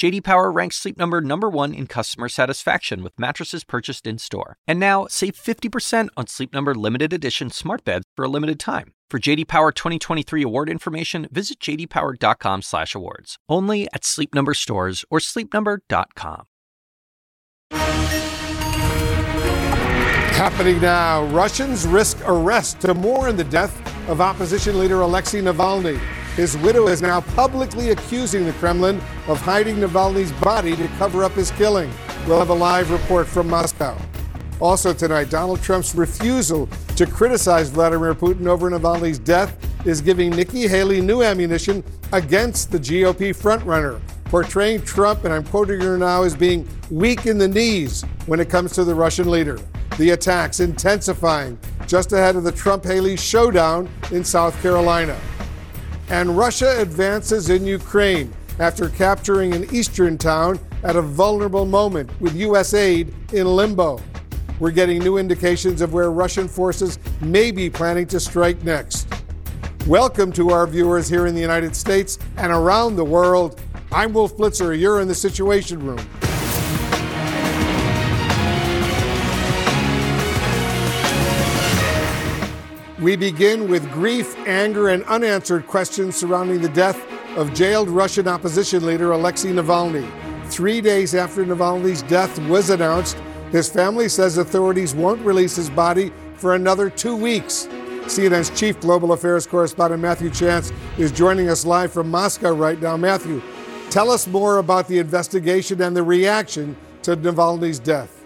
JD Power ranks Sleep Number number 1 in customer satisfaction with mattresses purchased in-store. And now, save 50% on Sleep Number limited edition smart beds for a limited time. For JD Power 2023 award information, visit jdpower.com/awards. Only at Sleep Number stores or sleepnumber.com. Happening now, Russians risk arrest to mourn the death of opposition leader Alexei Navalny. His widow is now publicly accusing the Kremlin of hiding Navalny's body to cover up his killing. We'll have a live report from Moscow. Also tonight, Donald Trump's refusal to criticize Vladimir Putin over Navalny's death is giving Nikki Haley new ammunition against the GOP frontrunner, portraying Trump, and I'm quoting her now, as being weak in the knees when it comes to the Russian leader. The attacks intensifying just ahead of the Trump Haley showdown in South Carolina. And Russia advances in Ukraine after capturing an eastern town at a vulnerable moment with U.S. aid in limbo. We're getting new indications of where Russian forces may be planning to strike next. Welcome to our viewers here in the United States and around the world. I'm Wolf Blitzer. You're in the Situation Room. We begin with grief, anger, and unanswered questions surrounding the death of jailed Russian opposition leader Alexei Navalny. Three days after Navalny's death was announced, his family says authorities won't release his body for another two weeks. CNN's chief global affairs correspondent Matthew Chance is joining us live from Moscow right now. Matthew, tell us more about the investigation and the reaction to Navalny's death.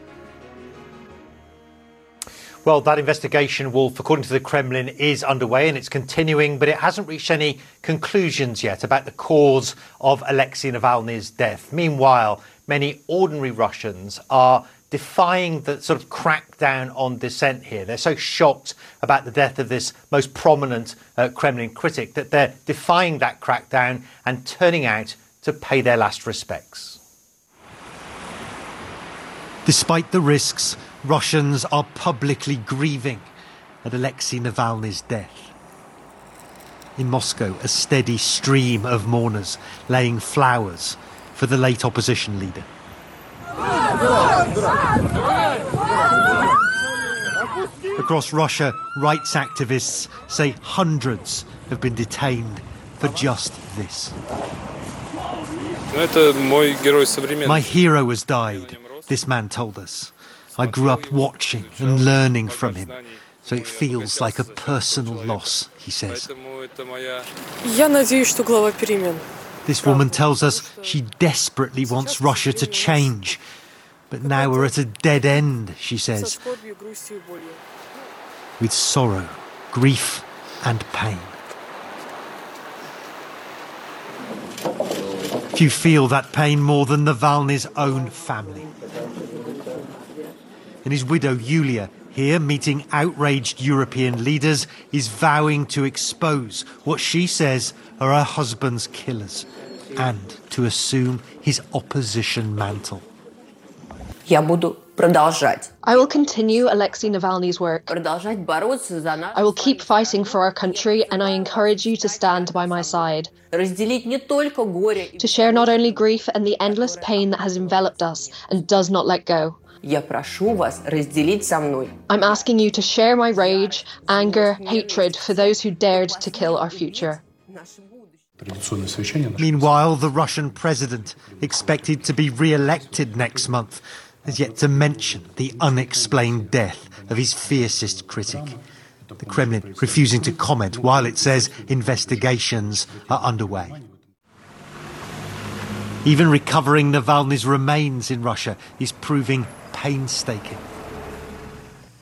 Well, that investigation, Wolf, according to the Kremlin, is underway and it's continuing, but it hasn't reached any conclusions yet about the cause of Alexei Navalny's death. Meanwhile, many ordinary Russians are defying the sort of crackdown on dissent here. They're so shocked about the death of this most prominent uh, Kremlin critic that they're defying that crackdown and turning out to pay their last respects. Despite the risks, Russians are publicly grieving at Alexei Navalny's death. In Moscow, a steady stream of mourners laying flowers for the late opposition leader. Across Russia, rights activists say hundreds have been detained for just this. My hero has died, this man told us. I grew up watching and learning from him, so it feels like a personal loss, he says. This woman tells us she desperately wants Russia to change. But now we're at a dead end, she says. With sorrow, grief, and pain. Few feel that pain more than Navalny's own family And his widow, Yulia, here meeting outraged European leaders, is vowing to expose what she says are her husband's killers and to assume his opposition mantle. Я буду продолжать. I will continue Alexei Navalny's work. Продолжать бороться за нас. I will keep fighting for our country and I encourage you to stand by my side. Разделить не только горе. To share not only grief and the endless pain that has enveloped us and does not let go. Я прошу вас разделить со мной. I'm asking you to share my rage, anger, hatred for those who dared to kill our future. Meanwhile, the Russian president, expected to be re elected next month, has yet to mention the unexplained death of his fiercest critic. The Kremlin refusing to comment while it says investigations are underway. Even recovering Navalny's remains in Russia is proving painstaking.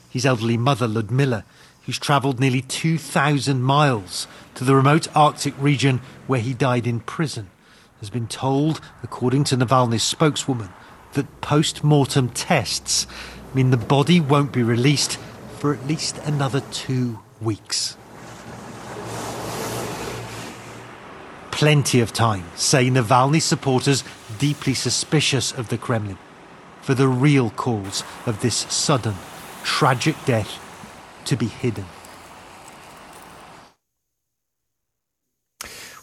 His elderly mother, Ludmila, who's travelled nearly 2,000 miles to the remote Arctic region where he died in prison, has been told, according to Navalny's spokeswoman, that post mortem tests mean the body won't be released for at least another two weeks. plenty of time, say Navalny supporters deeply suspicious of the Kremlin for the real cause of this sudden, tragic death to be hidden.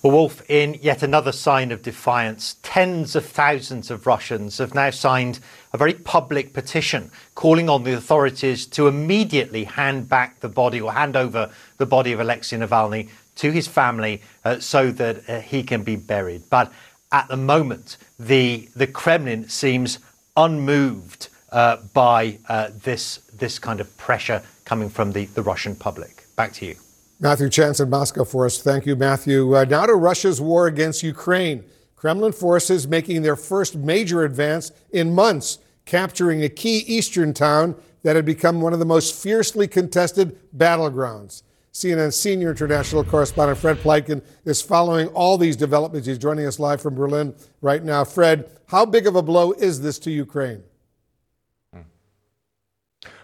Well, Wolf, in yet another sign of defiance, tens of thousands of Russians have now signed a very public petition calling on the authorities to immediately hand back the body or hand over the body of Alexei Navalny to his family uh, so that uh, he can be buried. But at the moment, the, the Kremlin seems unmoved uh, by uh, this, this kind of pressure coming from the, the Russian public. Back to you. Matthew Chance in Moscow for us. Thank you, Matthew. Uh, now to Russia's war against Ukraine. Kremlin forces making their first major advance in months, capturing a key eastern town that had become one of the most fiercely contested battlegrounds. CNN senior international correspondent Fred Pleitgen is following all these developments. He's joining us live from Berlin right now. Fred, how big of a blow is this to Ukraine?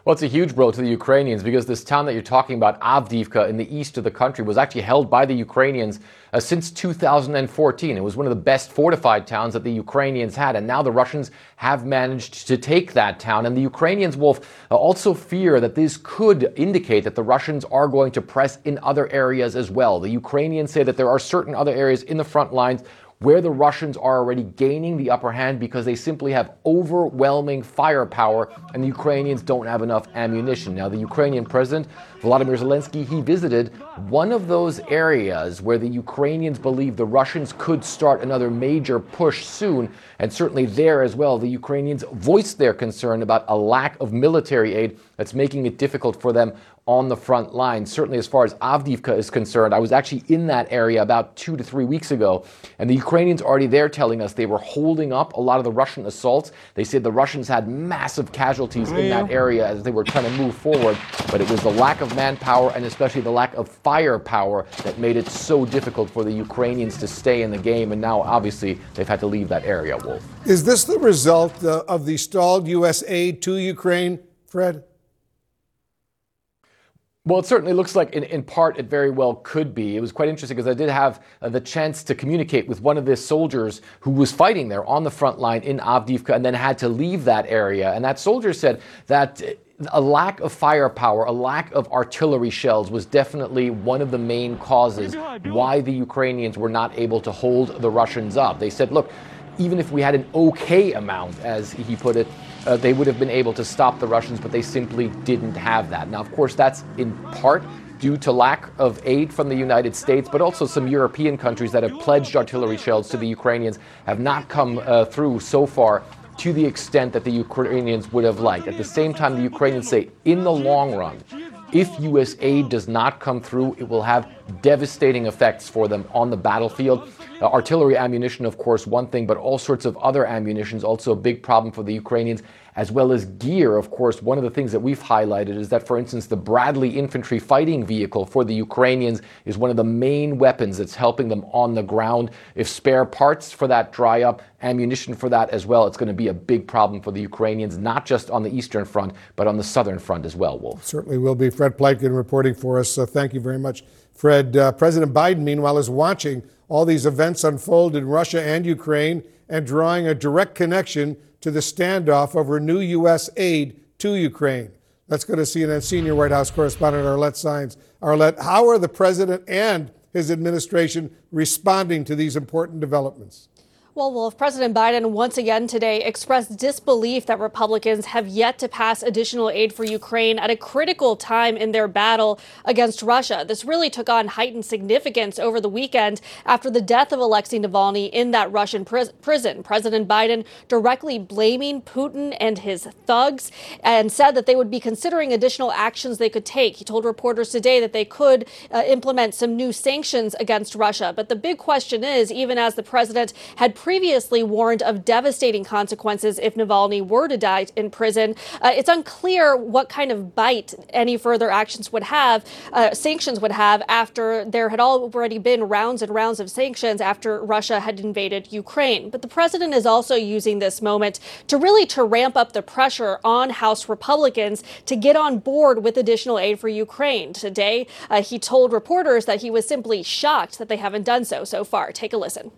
Well, it's a huge blow to the Ukrainians because this town that you're talking about, Avdiivka, in the east of the country, was actually held by the Ukrainians uh, since 2014. It was one of the best fortified towns that the Ukrainians had, and now the Russians have managed to take that town. And the Ukrainians, Wolf, uh, also fear that this could indicate that the Russians are going to press in other areas as well. The Ukrainians say that there are certain other areas in the front lines where the Russians are already gaining the upper hand because they simply have overwhelming firepower and the Ukrainians don't have enough ammunition. Now, the Ukrainian president, Volodymyr Zelensky, he visited one of those areas where the Ukrainians believe the Russians could start another major push soon. And certainly there as well, the Ukrainians voiced their concern about a lack of military aid that's making it difficult for them on the front line. Certainly, as far as Avdiivka is concerned, I was actually in that area about two to three weeks ago, and the Ukrainians already there telling us they were holding up a lot of the Russian assaults. They said the Russians had massive casualties in that area as they were trying to move forward, but it was the lack of manpower and especially the lack of firepower that made it so difficult for the Ukrainians to stay in the game. And now, obviously, they've had to leave that area, Wolf. Is this the result uh, of the stalled U.S. aid to Ukraine, Fred? Well, it certainly looks like, in, in part, it very well could be. It was quite interesting because I did have uh, the chance to communicate with one of the soldiers who was fighting there on the front line in Avdiivka and then had to leave that area. And that soldier said that a lack of firepower, a lack of artillery shells was definitely one of the main causes why the Ukrainians were not able to hold the Russians up. They said, look, even if we had an okay amount, as he put it, uh, they would have been able to stop the Russians, but they simply didn't have that. Now, of course, that's in part due to lack of aid from the United States, but also some European countries that have pledged artillery shells to the Ukrainians have not come uh, through so far to the extent that the Ukrainians would have liked. At the same time, the Ukrainians say, in the long run, if U.S. aid does not come through, it will have devastating effects for them on the battlefield. Uh, artillery ammunition, of course, one thing, but all sorts of other ammunition is also a big problem for the Ukrainians, as well as gear. Of course, one of the things that we've highlighted is that, for instance, the Bradley infantry fighting vehicle for the Ukrainians is one of the main weapons that's helping them on the ground. If spare parts for that dry up, ammunition for that as well, it's going to be a big problem for the Ukrainians, not just on the Eastern Front, but on the Southern Front as well, Wolf. Certainly will be. Fred Pleitgen reporting for us. So thank you very much, Fred. Uh, President Biden, meanwhile, is watching all these events unfold in Russia and Ukraine and drawing a direct connection to the standoff over new U.S. aid to Ukraine. Let's go to CNN senior White House correspondent Arlette Saenz. Arlette, how are the president and his administration responding to these important developments? Well, Wolf, President Biden once again today expressed disbelief that Republicans have yet to pass additional aid for Ukraine at a critical time in their battle against Russia. This really took on heightened significance over the weekend after the death of Alexei Navalny in that Russian pris- prison. President Biden directly blaming Putin and his thugs and said that they would be considering additional actions they could take. He told reporters today that they could uh, implement some new sanctions against Russia. But the big question is, even as the president had previously warned of devastating consequences if Navalny were to die in prison. Uh, it's unclear what kind of bite any further actions would have, uh, sanctions would have, after there had already been rounds and rounds of sanctions after Russia had invaded Ukraine. But the president is also using this moment to really to ramp up the pressure on House Republicans to get on board with additional aid for Ukraine. Today, uh, he told reporters that he was simply shocked that they haven't done so so far. Take a listen.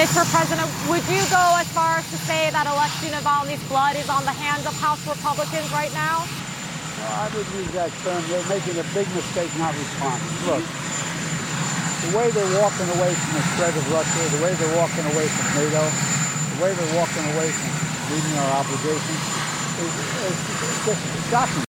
Mr. President, would you go as far as to say that Alexei Navalny's blood is on the hands of House Republicans right now? Well, I would use that term. They're making a big mistake not responding. Look, the way they're walking away from the threat of Russia, the way they're walking away from NATO, the way they're walking away from meeting our obligations is, is just shocking.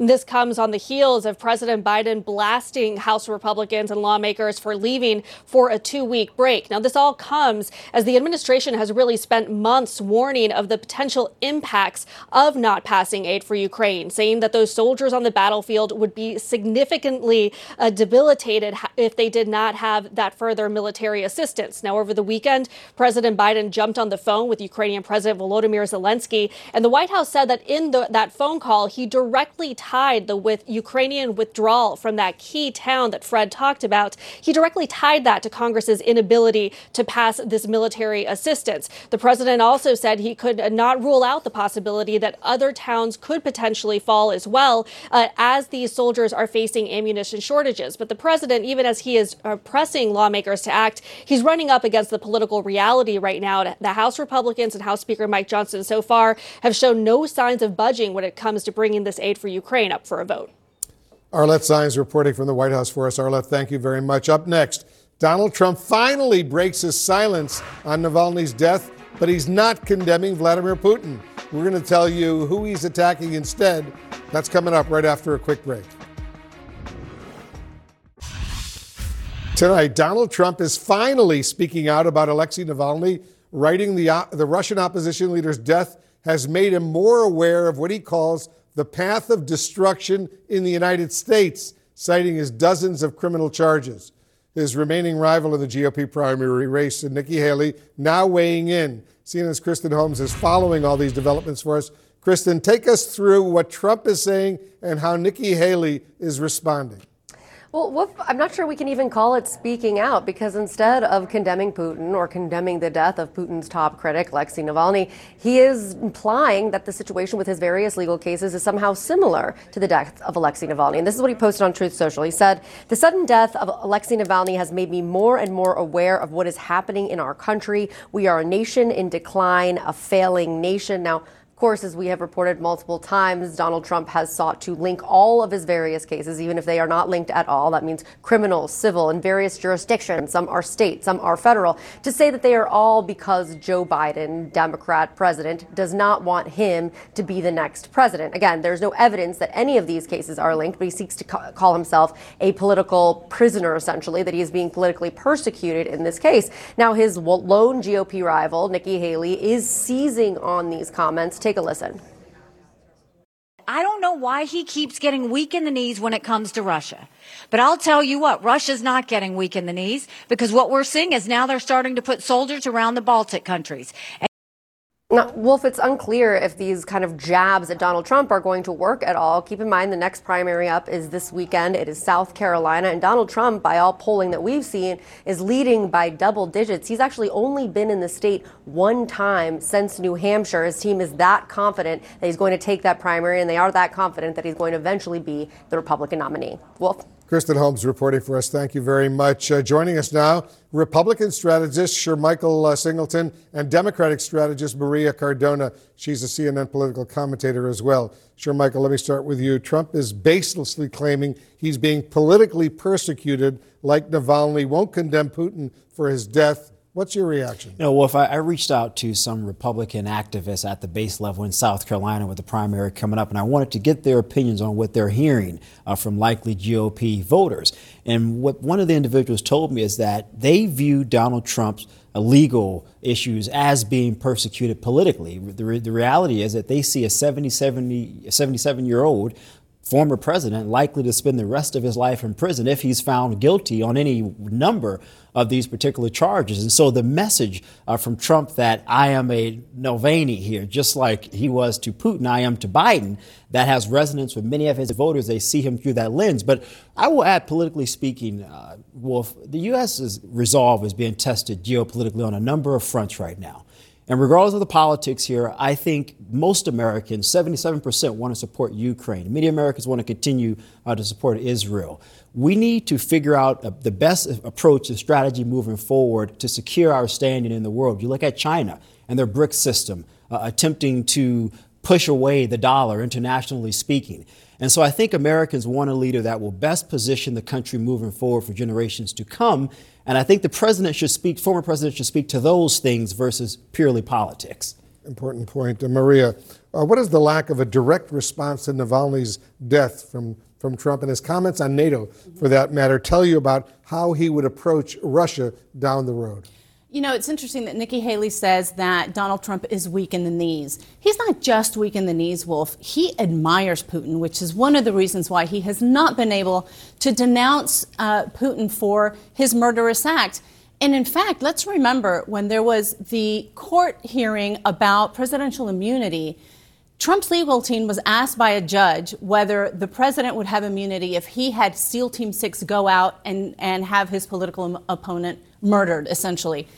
This comes on the heels of President Biden blasting House Republicans and lawmakers for leaving for a two week break. Now, this all comes as the administration has really spent months warning of the potential impacts of not passing aid for Ukraine, saying that those soldiers on the battlefield would be significantly uh, debilitated if they did not have that further military assistance. Now, over the weekend, President Biden jumped on the phone with Ukrainian President Volodymyr Zelensky, and the White House said that in the, that phone call, he directly tied the with Ukrainian withdrawal from that key town that Fred talked about. He directly tied that to Congress's inability to pass this military assistance. The president also said he could not rule out the possibility that other towns could potentially fall as well uh, as these soldiers are facing ammunition shortages. But the president, even as he is uh, pressing lawmakers to act, he's running up against the political reality right now. The House Republicans and House Speaker Mike Johnson so far have shown no signs of budging when it comes to bringing this aid for Ukraine up for a vote. Arlette Saenz reporting from the White House for us. Arlette, thank you very much. Up next, Donald Trump finally breaks his silence on Navalny's death, but he's not condemning Vladimir Putin. We're going to tell you who he's attacking instead. That's coming up right after a quick break. Tonight, Donald Trump is finally speaking out about Alexei Navalny, writing the, uh, the Russian opposition leader's death has made him more aware of what he calls the path of destruction in the United States, citing his dozens of criminal charges. His remaining rival in the GOP primary race, Nikki Haley, now weighing in. CNN's Kristen Holmes is following all these developments for us. Kristen, take us through what Trump is saying and how Nikki Haley is responding. Well, I'm not sure we can even call it speaking out because instead of condemning Putin or condemning the death of Putin's top critic, Alexei Navalny, he is implying that the situation with his various legal cases is somehow similar to the death of Alexei Navalny. And this is what he posted on Truth Social. He said, The sudden death of Alexei Navalny has made me more and more aware of what is happening in our country. We are a nation in decline, a failing nation. Now, course, as we have reported multiple times, Donald Trump has sought to link all of his various cases, even if they are not linked at all. That means criminal, civil, in various jurisdictions. Some are state, some are federal. To say that they are all because Joe Biden, Democrat president, does not want him to be the next president. Again, there's no evidence that any of these cases are linked, but he seeks to ca- call himself a political prisoner, essentially, that he is being politically persecuted in this case. Now, his lone GOP rival, Nikki Haley, is seizing on these comments. Take a listen. I don't know why he keeps getting weak in the knees when it comes to Russia. But I'll tell you what, Russia's not getting weak in the knees because what we're seeing is now they're starting to put soldiers around the Baltic countries. Now, Wolf, it's unclear if these kind of jabs at Donald Trump are going to work at all. Keep in mind the next primary up is this weekend. It is South Carolina. And Donald Trump, by all polling that we've seen, is leading by double digits. He's actually only been in the state one time since New Hampshire. His team is that confident that he's going to take that primary, and they are that confident that he's going to eventually be the Republican nominee. Wolf? Kristen Holmes reporting for us. Thank you very much. Uh, joining us now, Republican strategist Shermichael uh, Singleton and Democratic strategist Maria Cardona. She's a CNN political commentator as well. Shermichael, let me start with you. Trump is baselessly claiming he's being politically persecuted like Navalny, won't condemn Putin for his death What's your reaction? Well, if I, I, reached out to some Republican activists at the base level in South Carolina with the primary coming up, and I wanted to get their opinions on what they're hearing uh, from likely GOP voters. And what one of the individuals told me is that they view Donald Trump's legal issues as being persecuted politically. The, re- the reality is that they see a 70, 70, 77 year old former president likely to spend the rest of his life in prison if he's found guilty on any number of these particular charges. And so the message uh, from Trump that I am a Navalny here, just like he was to Putin, I am to Biden, that has resonance with many of his voters. They see him through that lens. But I will add, politically speaking, uh, Wolf, the U.S.'s resolve is being tested geopolitically on a number of fronts right now. And regardless of the politics here, I think most Americans, 77%, want to support Ukraine. Many Americans want to continue uh, to support Israel. We need to figure out uh, the best approach and strategy moving forward to secure our standing in the world. You look at China and their BRICS system uh, attempting to push away the dollar internationally speaking. And so I think Americans want a leader that will best position the country moving forward for generations to come. And I think the president should speak, former president should speak to those things versus purely politics. Important point. Uh, Maria, uh, what is the lack of a direct response to Navalny's death from, from Trump and his comments on NATO, for that matter, tell you about how he would approach Russia down the road? You know, it's interesting that Nikki Haley says that Donald Trump is weak in the knees. He's not just weak in the knees, Wolf. He admires Putin, which is one of the reasons why he has not been able to denounce uh, Putin for his murderous act. And in fact, let's remember when there was the court hearing about presidential immunity, Trump's legal team was asked by a judge whether the president would have immunity if he had SEAL Team 6 go out and, and have his political opponent murdered, essentially.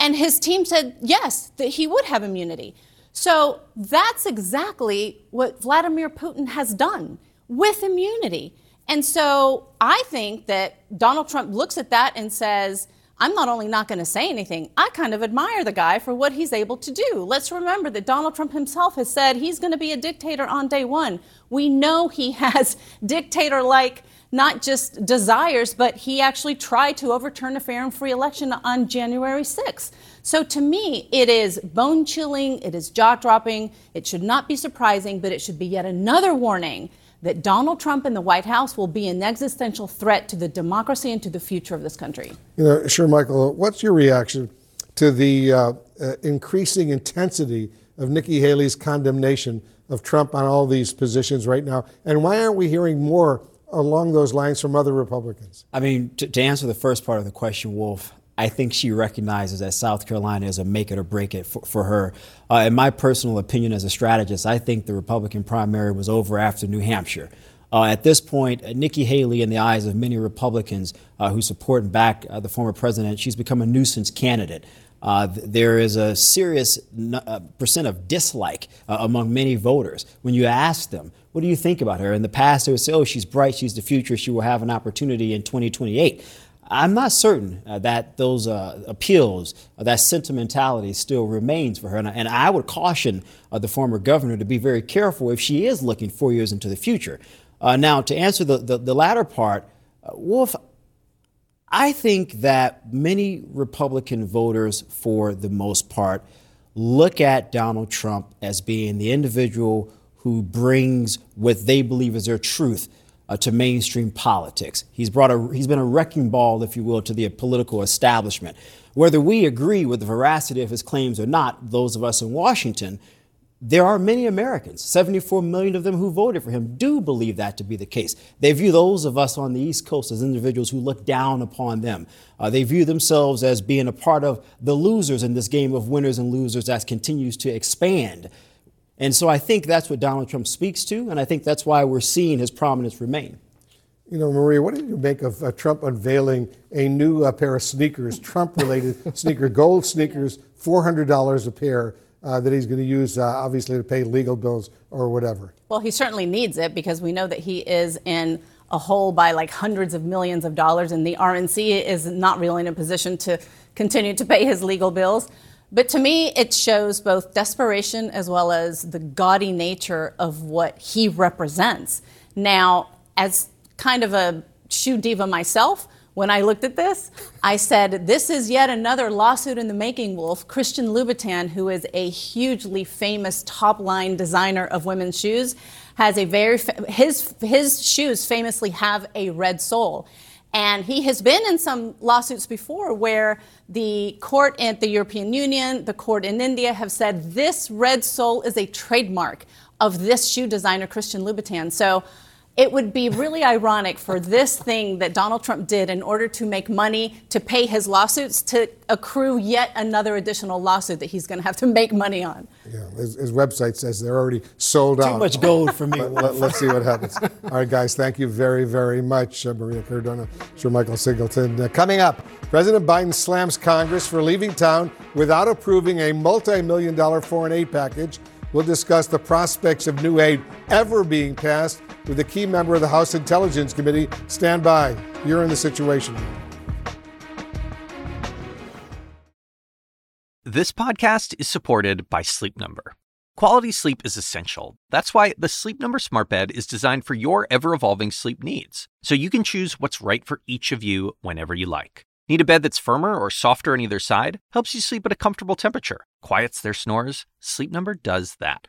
And his team said yes, that he would have immunity. So that's exactly what Vladimir Putin has done with immunity. And so I think that Donald Trump looks at that and says, I'm not only not going to say anything, I kind of admire the guy for what he's able to do. Let's remember that Donald Trump himself has said he's going to be a dictator on day one. We know he has dictator like not just desires, but he actually tried to overturn a fair and free election on January 6th. So to me, it is bone chilling, it is jaw dropping, it should not be surprising, but it should be yet another warning that Donald Trump and the White House will be an existential threat to the democracy and to the future of this country. You know, Shermichael, what's your reaction to the uh, uh, increasing intensity of Nikki Haley's condemnation of Trump on all these positions right now? And why aren't we hearing more along those lines from other Republicans? I mean, to, to answer the first part of the question, Wolf, I think she recognizes that South Carolina is a make it or break it for, for her. Uh, in my personal opinion as a strategist, I think the Republican primary was over after New Hampshire. Uh, at this point, uh, Nikki Haley, in the eyes of many Republicans uh, who support and back uh, the former president, she's become a nuisance candidate. Uh, there is a serious uh, percent of dislike among many voters when you ask them, what do you think about her? In the past, they would say, oh, she's bright, she's the future, she will have an opportunity in 2028. I'm not certain uh, that those uh, appeals, uh, that sentimentality still remains for her. And, and I would caution uh, the former governor to be very careful if she is looking four years into the future. Uh, now, to answer the, the, the latter part, uh, Wolf, I think that many Republican voters, for the most part, look at Donald Trump as being the individual who brings what they believe is their truth uh, to mainstream politics. He's brought a he's been a wrecking ball, if you will, to the political establishment. Whether we agree with the veracity of his claims or not, those of us in Washington, there are many Americans, 74 million of them who voted for him, do believe that to be the case. They view those of us on the East Coast as individuals who look down upon them. Uh, they view themselves as being a part of the losers in this game of winners and losers that continues to expand. And so I think that's what Donald Trump speaks to, and I think that's why we're seeing his prominence remain. You know, Maria, what did you make of uh, Trump unveiling a new uh, pair of sneakers, Trump related sneaker, gold sneakers, $400 a pair? Uh, that he's going to use, uh, obviously, to pay legal bills or whatever. Well, he certainly needs it because we know that he is in a hole by like hundreds of millions of dollars, and the RNC is not really in a position to continue to pay his legal bills. But to me, it shows both desperation as well as the gaudy nature of what he represents. Now, as kind of a shoe diva myself, when I looked at this, I said, This is yet another lawsuit in the making, Wolf. Christian Louboutin, who is a hugely famous top line designer of women's shoes, has a very, his, his shoes famously have a red sole. And he has been in some lawsuits before where the court at the European Union, the court in India have said this red sole is a trademark of this shoe designer, Christian Louboutin. So it would be really ironic for this thing that Donald Trump did in order to make money to pay his lawsuits to accrue yet another additional lawsuit that he's going to have to make money on. Yeah, his, his website says they're already sold Too out. Too much gold for me. let, us let, see what happens. All right, guys, thank you very, very much, uh, Maria Cardona, Shermichael Singleton. Uh, coming up, President Biden slams Congress for leaving town without approving a multi million dollar foreign aid package. We'll discuss the prospects of new aid ever being passed with a key member of the House Intelligence Committee. Stand by. You're in the Situation This podcast is supported by Sleep Number. Quality sleep is essential. That's why the Sleep Number Smart Bed is designed for your ever evolving sleep needs, so you can choose what's right for each of you whenever you like. Need a bed that's firmer or softer on either side? Helps you sleep at a comfortable temperature, quiets their snores? Sleep Number does that.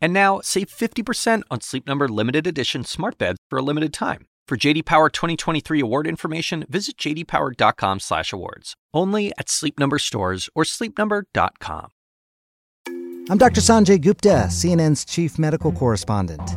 And now, save 50% on Sleep Number limited edition smart beds for a limited time. For JD Power 2023 award information, visit jdpower.com/awards. Only at Sleep Number stores or sleepnumber.com. I'm Dr. Sanjay Gupta, CNN's chief medical correspondent.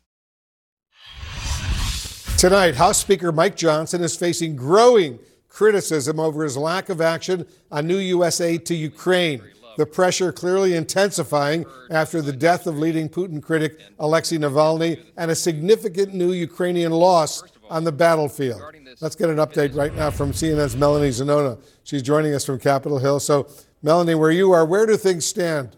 Tonight, House Speaker Mike Johnson is facing growing criticism over his lack of action on new U.S. aid to Ukraine. The pressure clearly intensifying after the death of leading Putin critic Alexei Navalny and a significant new Ukrainian loss on the battlefield. Let's get an update right now from CNN's Melanie Zanona. She's joining us from Capitol Hill. So, Melanie, where you are, where do things stand?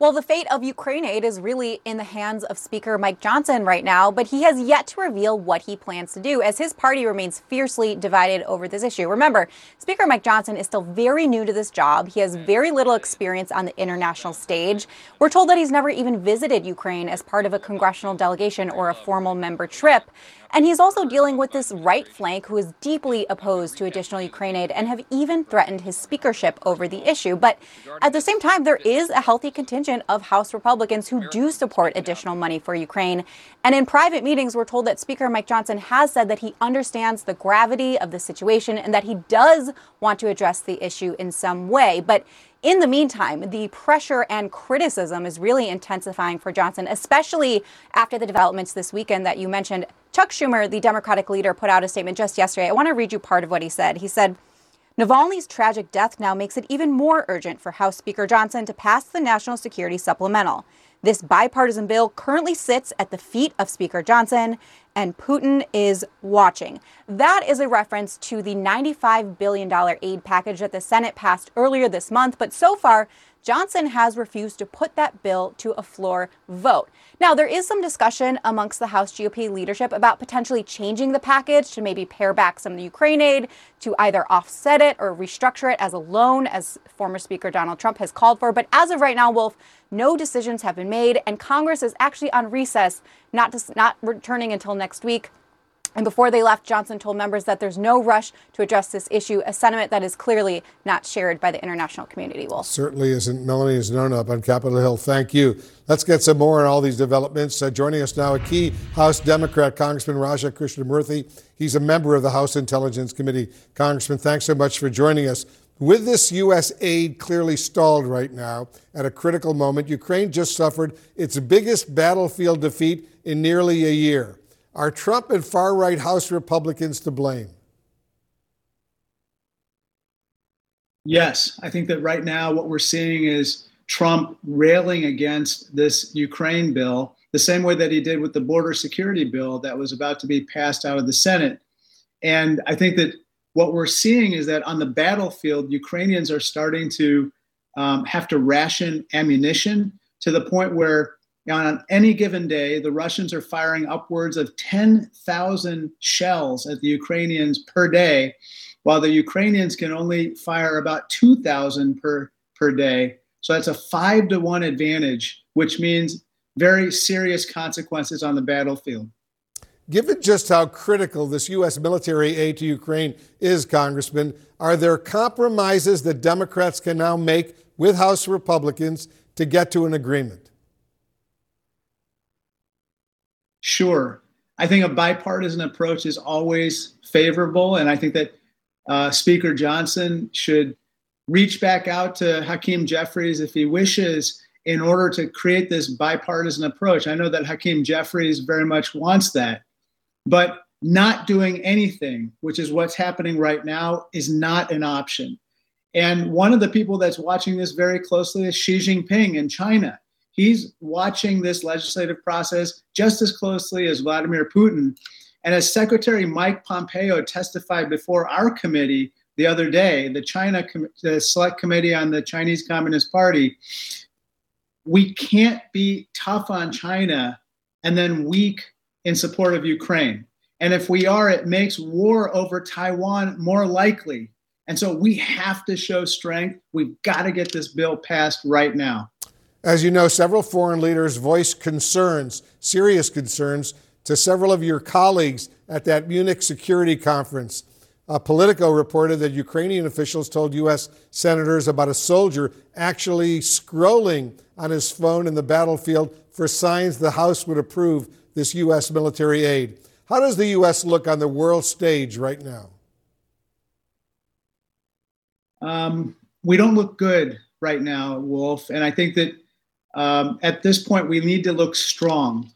Well, the fate of Ukraine aid is really in the hands of Speaker Mike Johnson right now, but he has yet to reveal what he plans to do as his party remains fiercely divided over this issue. Remember, Speaker Mike Johnson is still very new to this job. He has mm. very little experience on the international stage. We're told that he's never even visited Ukraine as part of a congressional delegation or a oh. formal member trip. And he's also dealing with this right flank who is deeply opposed to additional Ukraine aid and have even threatened his speakership over the issue. But at the same time, there is a healthy contingent of House Republicans who do support additional money for Ukraine. And in private meetings, we're told that Speaker Mike Johnson has said that he understands the gravity of the situation and that he does want to address the issue in some way. But in the meantime, the pressure and criticism is really intensifying for Johnson, especially after the developments this weekend that you mentioned. Chuck Schumer, the Democratic leader, put out a statement just yesterday. I want to read you part of what he said. He said, Navalny's tragic death now makes it even more urgent for House Speaker Johnson to pass the National Security Supplemental. This bipartisan bill currently sits at the feet of Speaker Johnson, and Putin is watching. That is a reference to the $95 billion aid package that the Senate passed earlier this month, but so far, Johnson has refused to put that bill to a floor vote. Now, there is some discussion amongst the House GOP leadership about potentially changing the package to maybe pare back some of the Ukraine aid, to either offset it or restructure it as a loan, as former Speaker Donald Trump has called for. But as of right now, Wolf, no decisions have been made, and Congress is actually on recess, not, not returning until next week. And before they left, Johnson told members that there's no rush to address this issue, a sentiment that is clearly not shared by the international community. Wolf. Certainly isn't. Melanie Zanona up on Capitol Hill. Thank you. Let's get some more on all these developments. Uh, joining us now, a key House Democrat, Congressman Raja Krishnamoorthi. He's a member of the House Intelligence Committee. Congressman, thanks so much for joining us. With this U.S. aid clearly stalled right now at a critical moment, Ukraine just suffered its biggest battlefield defeat in nearly a year. Are Trump and far right House Republicans to blame? Yes, I think that right now what we're seeing is Trump railing against this Ukraine bill the same way that he did with the border security bill that was about to be passed out of the Senate. And I think that what we're seeing is that on the battlefield, Ukrainians are starting to um, have to ration ammunition to the point where on any given day, the Russians are firing upwards of 10,000 shells at the Ukrainians per day, while the Ukrainians can only fire about 2,000 per, per day. So that's a five to one advantage, which means very serious consequences on the battlefield. Given just how critical this U.S. military aid to Ukraine is, Congressman, are there compromises that Democrats can now make with House Republicans to get to an agreement? Sure. I think a bipartisan approach is always favorable, and I think that uh, Speaker Johnson should reach back out to Hakeem Jeffries if he wishes in order to create this bipartisan approach. I know that Hakeem Jeffries very much wants that. But not doing anything, which is what's happening right now, is not an option. And one of the people that's watching this very closely is Xi Jinping in China. He's watching this legislative process just as closely as Vladimir Putin. And as Secretary Mike Pompeo testified before our committee the other day, the China the Select Committee on the Chinese Communist Party, we can't be tough on China and then weak in support of Ukraine. And if we are, it makes war over Taiwan more likely. And so we have to show strength. We've got to get this bill passed right now. As you know, several foreign leaders voiced concerns, serious concerns, to several of your colleagues at that Munich Security Conference. Uh, Politico reported that Ukrainian officials told U.S. senators about a soldier actually scrolling on his phone in the battlefield for signs the House would approve this U.S. military aid. How does the U.S. look on the world stage right now? Um, we don't look good right now, Wolf. And I think that um, at this point, we need to look strong.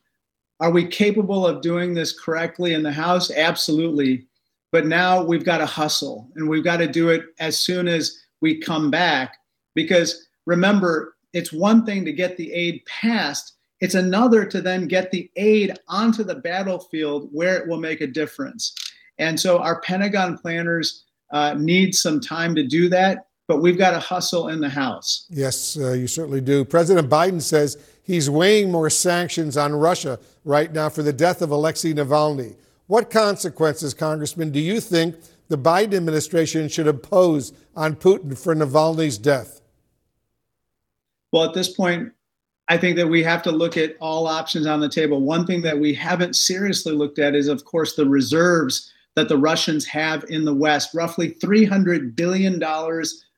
Are we capable of doing this correctly in the House? Absolutely. But now we've got to hustle and we've got to do it as soon as we come back. Because remember, it's one thing to get the aid passed, it's another to then get the aid onto the battlefield where it will make a difference. And so our Pentagon planners uh, need some time to do that, but we've got to hustle in the House. Yes, uh, you certainly do. President Biden says he's weighing more sanctions on Russia right now for the death of Alexei Navalny. What consequences, Congressman, do you think the Biden administration should impose on Putin for Navalny's death? Well, at this point, I think that we have to look at all options on the table. One thing that we haven't seriously looked at is, of course, the reserves that the Russians have in the West roughly $300 billion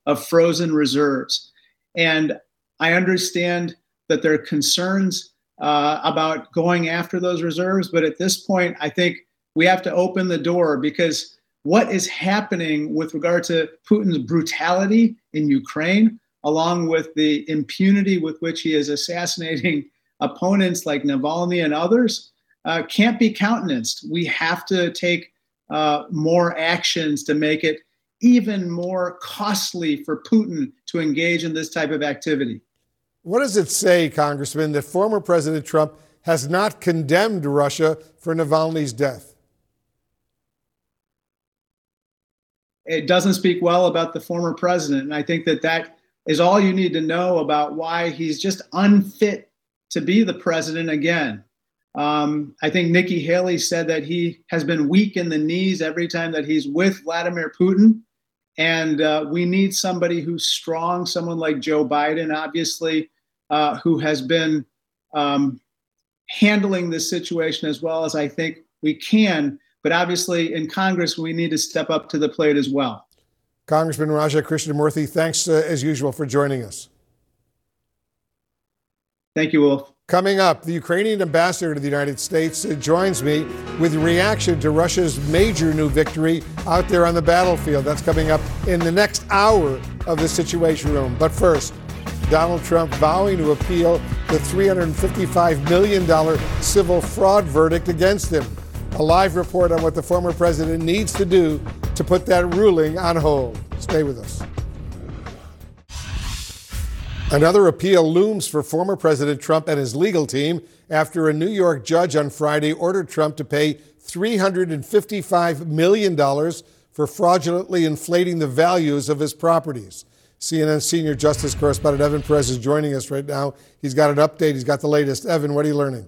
of frozen reserves. And I understand that there are concerns uh, about going after those reserves, but at this point, I think we have to open the door because what is happening with regard to Putin's brutality in Ukraine, along with the impunity with which he is assassinating opponents like Navalny and others, uh, can't be countenanced. We have to take uh, more actions to make it even more costly for Putin to engage in this type of activity. What does it say, Congressman, that former President Trump has not condemned Russia for Navalny's death? It doesn't speak well about the former president. And I think that that is all you need to know about why he's just unfit to be the president again. Um, I think Nikki Haley said that he has been weak in the knees every time that he's with Vladimir Putin. And uh, we need somebody who's strong, someone like Joe Biden, obviously, uh, who has been um, handling this situation as well as I think we can. But obviously, in Congress, we need to step up to the plate as well. Congressman Raja Krishnamoorthi, thanks uh, as usual for joining us. Thank you, Wolf. Coming up, the Ukrainian ambassador to the United States joins me with reaction to Russia's major new victory out there on the battlefield. That's coming up in the next hour of the Situation Room. But first, Donald Trump vowing to appeal the $355 million civil fraud verdict against him. A live report on what the former president needs to do to put that ruling on hold. Stay with us. Another appeal looms for former President Trump and his legal team after a New York judge on Friday ordered Trump to pay $355 million for fraudulently inflating the values of his properties. CNN senior justice correspondent Evan Perez is joining us right now. He's got an update, he's got the latest. Evan, what are you learning?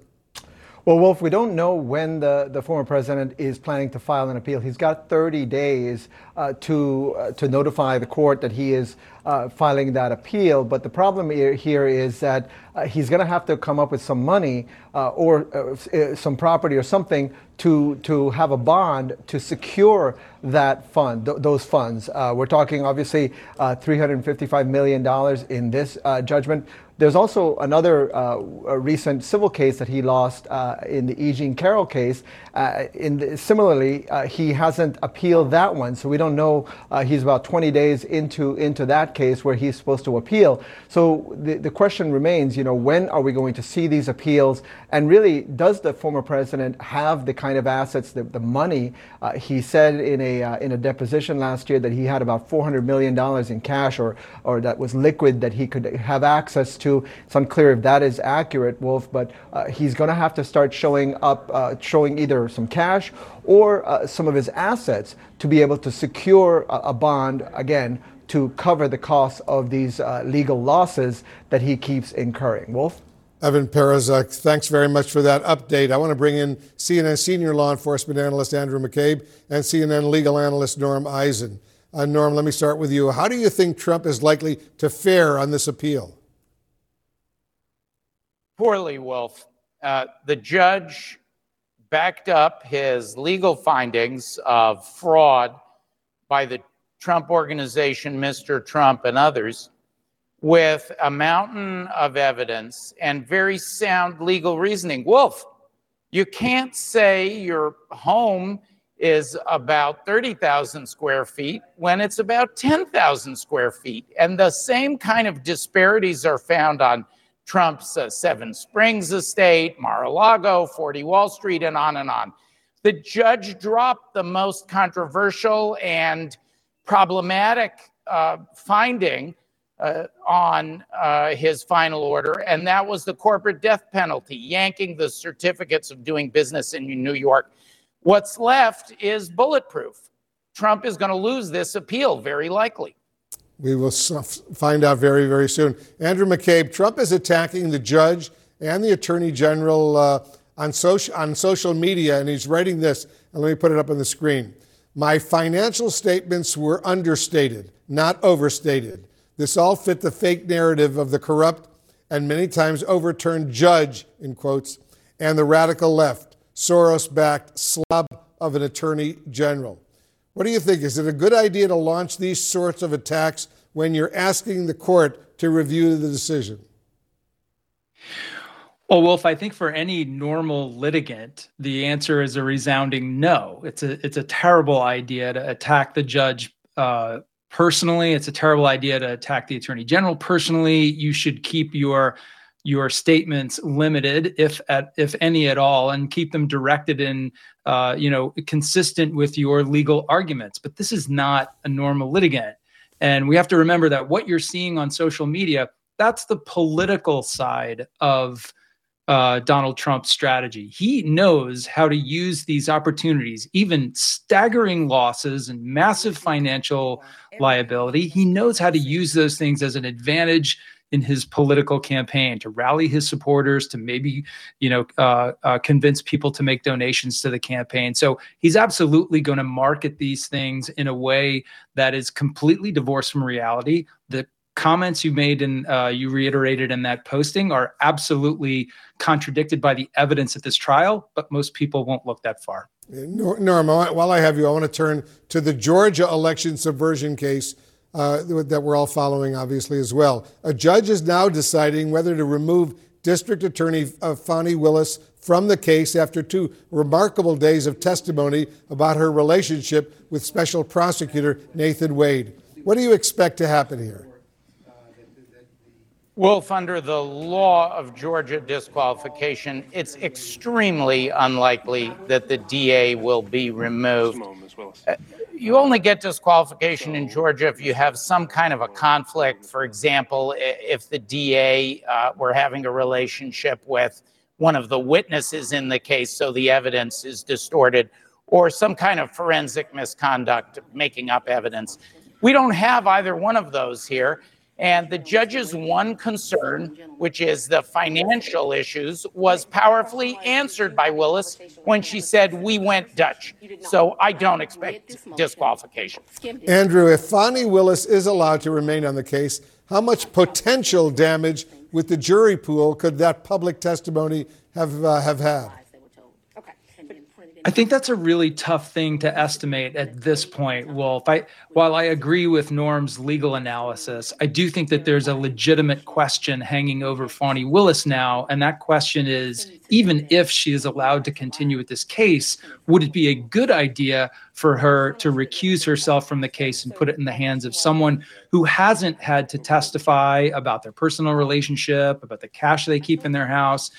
Well, Wolf, we don't know when the, the former president is planning to file an appeal. He's got 30 days uh, to uh, to notify the court that he is uh, filing that appeal. But the problem here is that uh, he's going to have to come up with some money uh, or uh, some property or something to to have a bond to secure that fund, th- those funds. we're talking obviously 355 million dollars in this judgment. There's also another uh, recent civil case that he lost uh, in the E. Jean Carroll case. Uh, the, similarly, uh, he hasn't appealed that one, so we don't know. Uh, he's about 20 days into into that case where he's supposed to appeal. So the, the question remains, you know, when are we going to see these appeals? And really, does the former president have the kind of assets, the, the money? Uh, he said in a in a deposition last year that he had about 400 million dollars in cash, or or that was liquid that he could have access to. It's unclear if that is accurate, Wolf, but uh, he's going to have to start showing up, uh, showing either some cash or uh, some of his assets to be able to secure a, a bond again to cover the costs of these uh, legal losses that he keeps incurring. Wolf? Evan Perez, thanks very much for that update. I want to bring in CNN senior law enforcement analyst Andrew McCabe and CNN legal analyst Norm Eisen. Uh, Norm, let me start with you. How do you think Trump is likely to fare on this appeal? poorly, Wolf. Uh, the judge backed up his legal findings of fraud by the Trump organization, Mr. Trump, and others with a mountain of evidence and very sound legal reasoning. Wolf, you can't say your home is about 30,000 square feet when it's about 10,000 square feet. And the same kind of disparities are found on Trump's uh, Seven Springs estate, Mar a Lago, 40 Wall Street, and on and on. The judge dropped the most controversial and problematic uh, finding uh, on uh, his final order, and that was the corporate death penalty, yanking the certificates of doing business in New York. What's left is bulletproof. Trump is going to lose this appeal, very likely. We will find out very, very soon. Andrew McCabe, Trump is attacking the judge and the attorney general uh, on, social, on social media, and he's writing this, and let me put it up on the screen. My financial statements were understated, not overstated. This all fit the fake narrative of the corrupt and many times overturned judge, in quotes, and the radical left, Soros backed slob of an attorney general. What do you think? Is it a good idea to launch these sorts of attacks when you're asking the court to review the decision? Well, Wolf, I think for any normal litigant, the answer is a resounding no. It's a it's a terrible idea to attack the judge uh, personally. It's a terrible idea to attack the attorney general personally. You should keep your your statements limited, if at if any at all, and keep them directed in, uh, you know, consistent with your legal arguments. But this is not a normal litigant, and we have to remember that what you're seeing on social media that's the political side of uh, Donald Trump's strategy. He knows how to use these opportunities, even staggering losses and massive financial liability. He knows how to use those things as an advantage in his political campaign to rally his supporters to maybe you know uh, uh, convince people to make donations to the campaign so he's absolutely going to market these things in a way that is completely divorced from reality the comments you made and uh, you reiterated in that posting are absolutely contradicted by the evidence at this trial but most people won't look that far Norm, while I have you, I want to turn to the Georgia election subversion case uh, that we're all following, obviously, as well. A judge is now deciding whether to remove District Attorney uh, Fani Willis from the case after two remarkable days of testimony about her relationship with Special Prosecutor Nathan Wade. What do you expect to happen here? Wolf, under the law of Georgia disqualification, it's extremely unlikely that the DA will be removed. Uh, you only get disqualification in Georgia if you have some kind of a conflict. For example, if the DA uh, were having a relationship with one of the witnesses in the case, so the evidence is distorted, or some kind of forensic misconduct, making up evidence. We don't have either one of those here. And the judge's one concern, which is the financial issues, was powerfully answered by Willis when she said, We went Dutch. So I don't expect disqualification. Andrew, if Fani Willis is allowed to remain on the case, how much potential damage with the jury pool could that public testimony have, uh, have had? I think that's a really tough thing to estimate at this point, Wolf. I, while I agree with Norm's legal analysis, I do think that there's a legitimate question hanging over Fani Willis now. And that question is even if she is allowed to continue with this case, would it be a good idea for her to recuse herself from the case and put it in the hands of someone who hasn't had to testify about their personal relationship, about the cash they keep in their house?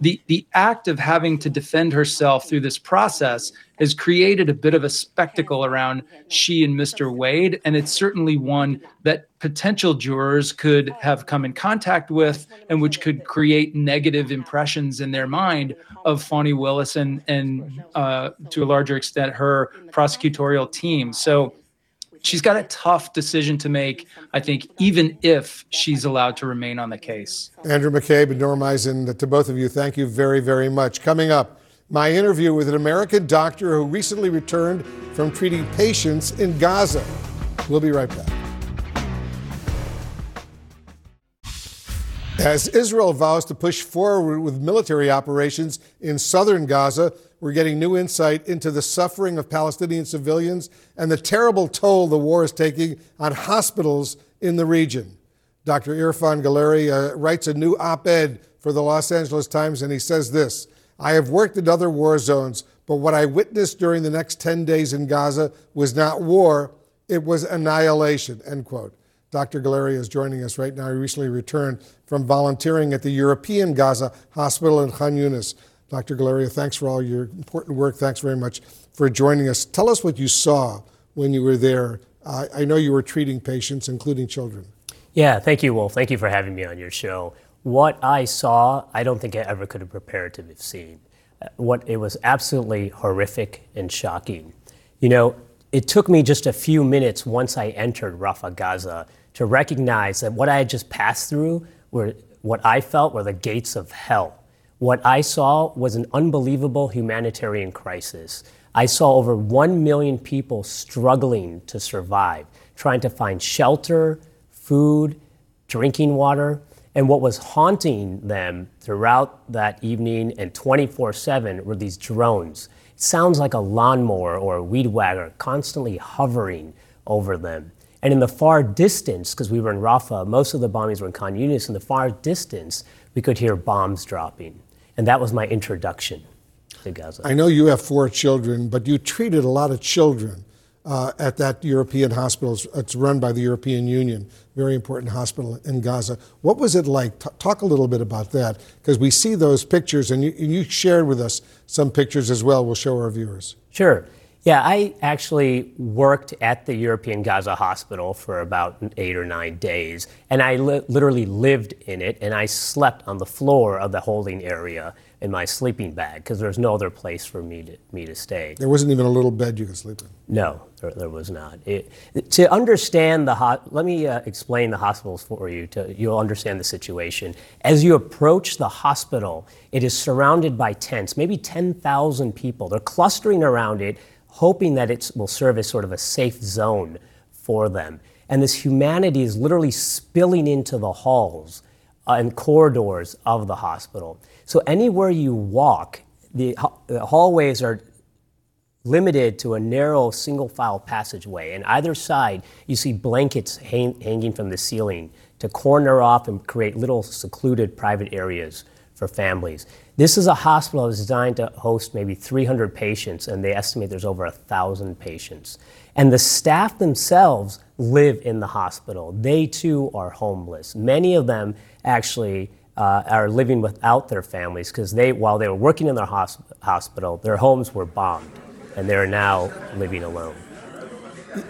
The the act of having to defend herself through this process has created a bit of a spectacle around she and Mr. Wade, and it's certainly one that potential jurors could have come in contact with, and which could create negative impressions in their mind of Fani Willis and and uh, to a larger extent her prosecutorial team. So she's got a tough decision to make, I think, even if she's allowed to remain on the case. Andrew McCabe and Norm Eisen, to both of you, thank you very, very much. Coming up, my interview with an American doctor who recently returned from treating patients in Gaza. We'll be right back. As Israel vows to push forward with military operations in southern Gaza, we're getting new insight into the suffering of Palestinian civilians and the terrible toll the war is taking on hospitals in the region. Dr. Irfan Galaria uh, writes a new op ed for the Los Angeles Times, and he says this I have worked in other war zones, but what I witnessed during the next 10 days in Gaza was not war, it was annihilation, end quote. Dr. Galaria is joining us right now. He recently returned from volunteering at the European Gaza Hospital in Khan Yunis. Dr. Galaria, thanks for all your important work. Thanks very much for joining us. Tell us what you saw when you were there. Uh, I know you were treating patients, including children. Yeah, thank you, Wolf. Thank you for having me on your show. What I saw, I don't think I ever could have prepared to have seen. Uh, what it was absolutely horrific and shocking. You know, it took me just a few minutes once I entered Rafah, Gaza, to recognize that what I had just passed through were what I felt were the gates of hell. What I saw was an unbelievable humanitarian crisis. I saw over 1 million people struggling to survive, trying to find shelter, food, drinking water. And what was haunting them throughout that evening and 24 7 were these drones. It sounds like a lawnmower or a weed whacker constantly hovering over them. And in the far distance, because we were in Rafah, most of the bombings were in Khan Yunis, in the far distance, we could hear bombs dropping. And that was my introduction to Gaza. I know you have four children, but you treated a lot of children uh, at that European hospital. It's run by the European Union, very important hospital in Gaza. What was it like? T- talk a little bit about that, because we see those pictures, and you, you shared with us some pictures as well. We'll show our viewers. Sure. Yeah, I actually worked at the European Gaza Hospital for about eight or nine days, and I li- literally lived in it, and I slept on the floor of the holding area in my sleeping bag because there was no other place for me to me to stay. There wasn't even a little bed you could sleep in. No, there, there was not. It, to understand the hot, let me uh, explain the hospitals for you. To you'll understand the situation. As you approach the hospital, it is surrounded by tents, maybe ten thousand people. They're clustering around it hoping that it will serve as sort of a safe zone for them. And this humanity is literally spilling into the halls uh, and corridors of the hospital. So anywhere you walk, the, the hallways are limited to a narrow single file passageway. And either side, you see blankets hang, hanging from the ceiling to corner off and create little secluded private areas for families. This is a hospital that's designed to host maybe 300 patients, and they estimate there's over 1,000 patients. And the staff themselves live in the hospital. They too are homeless. Many of them actually uh, are living without their families because they, while they were working in their hosp- hospital, their homes were bombed, and they're now living alone.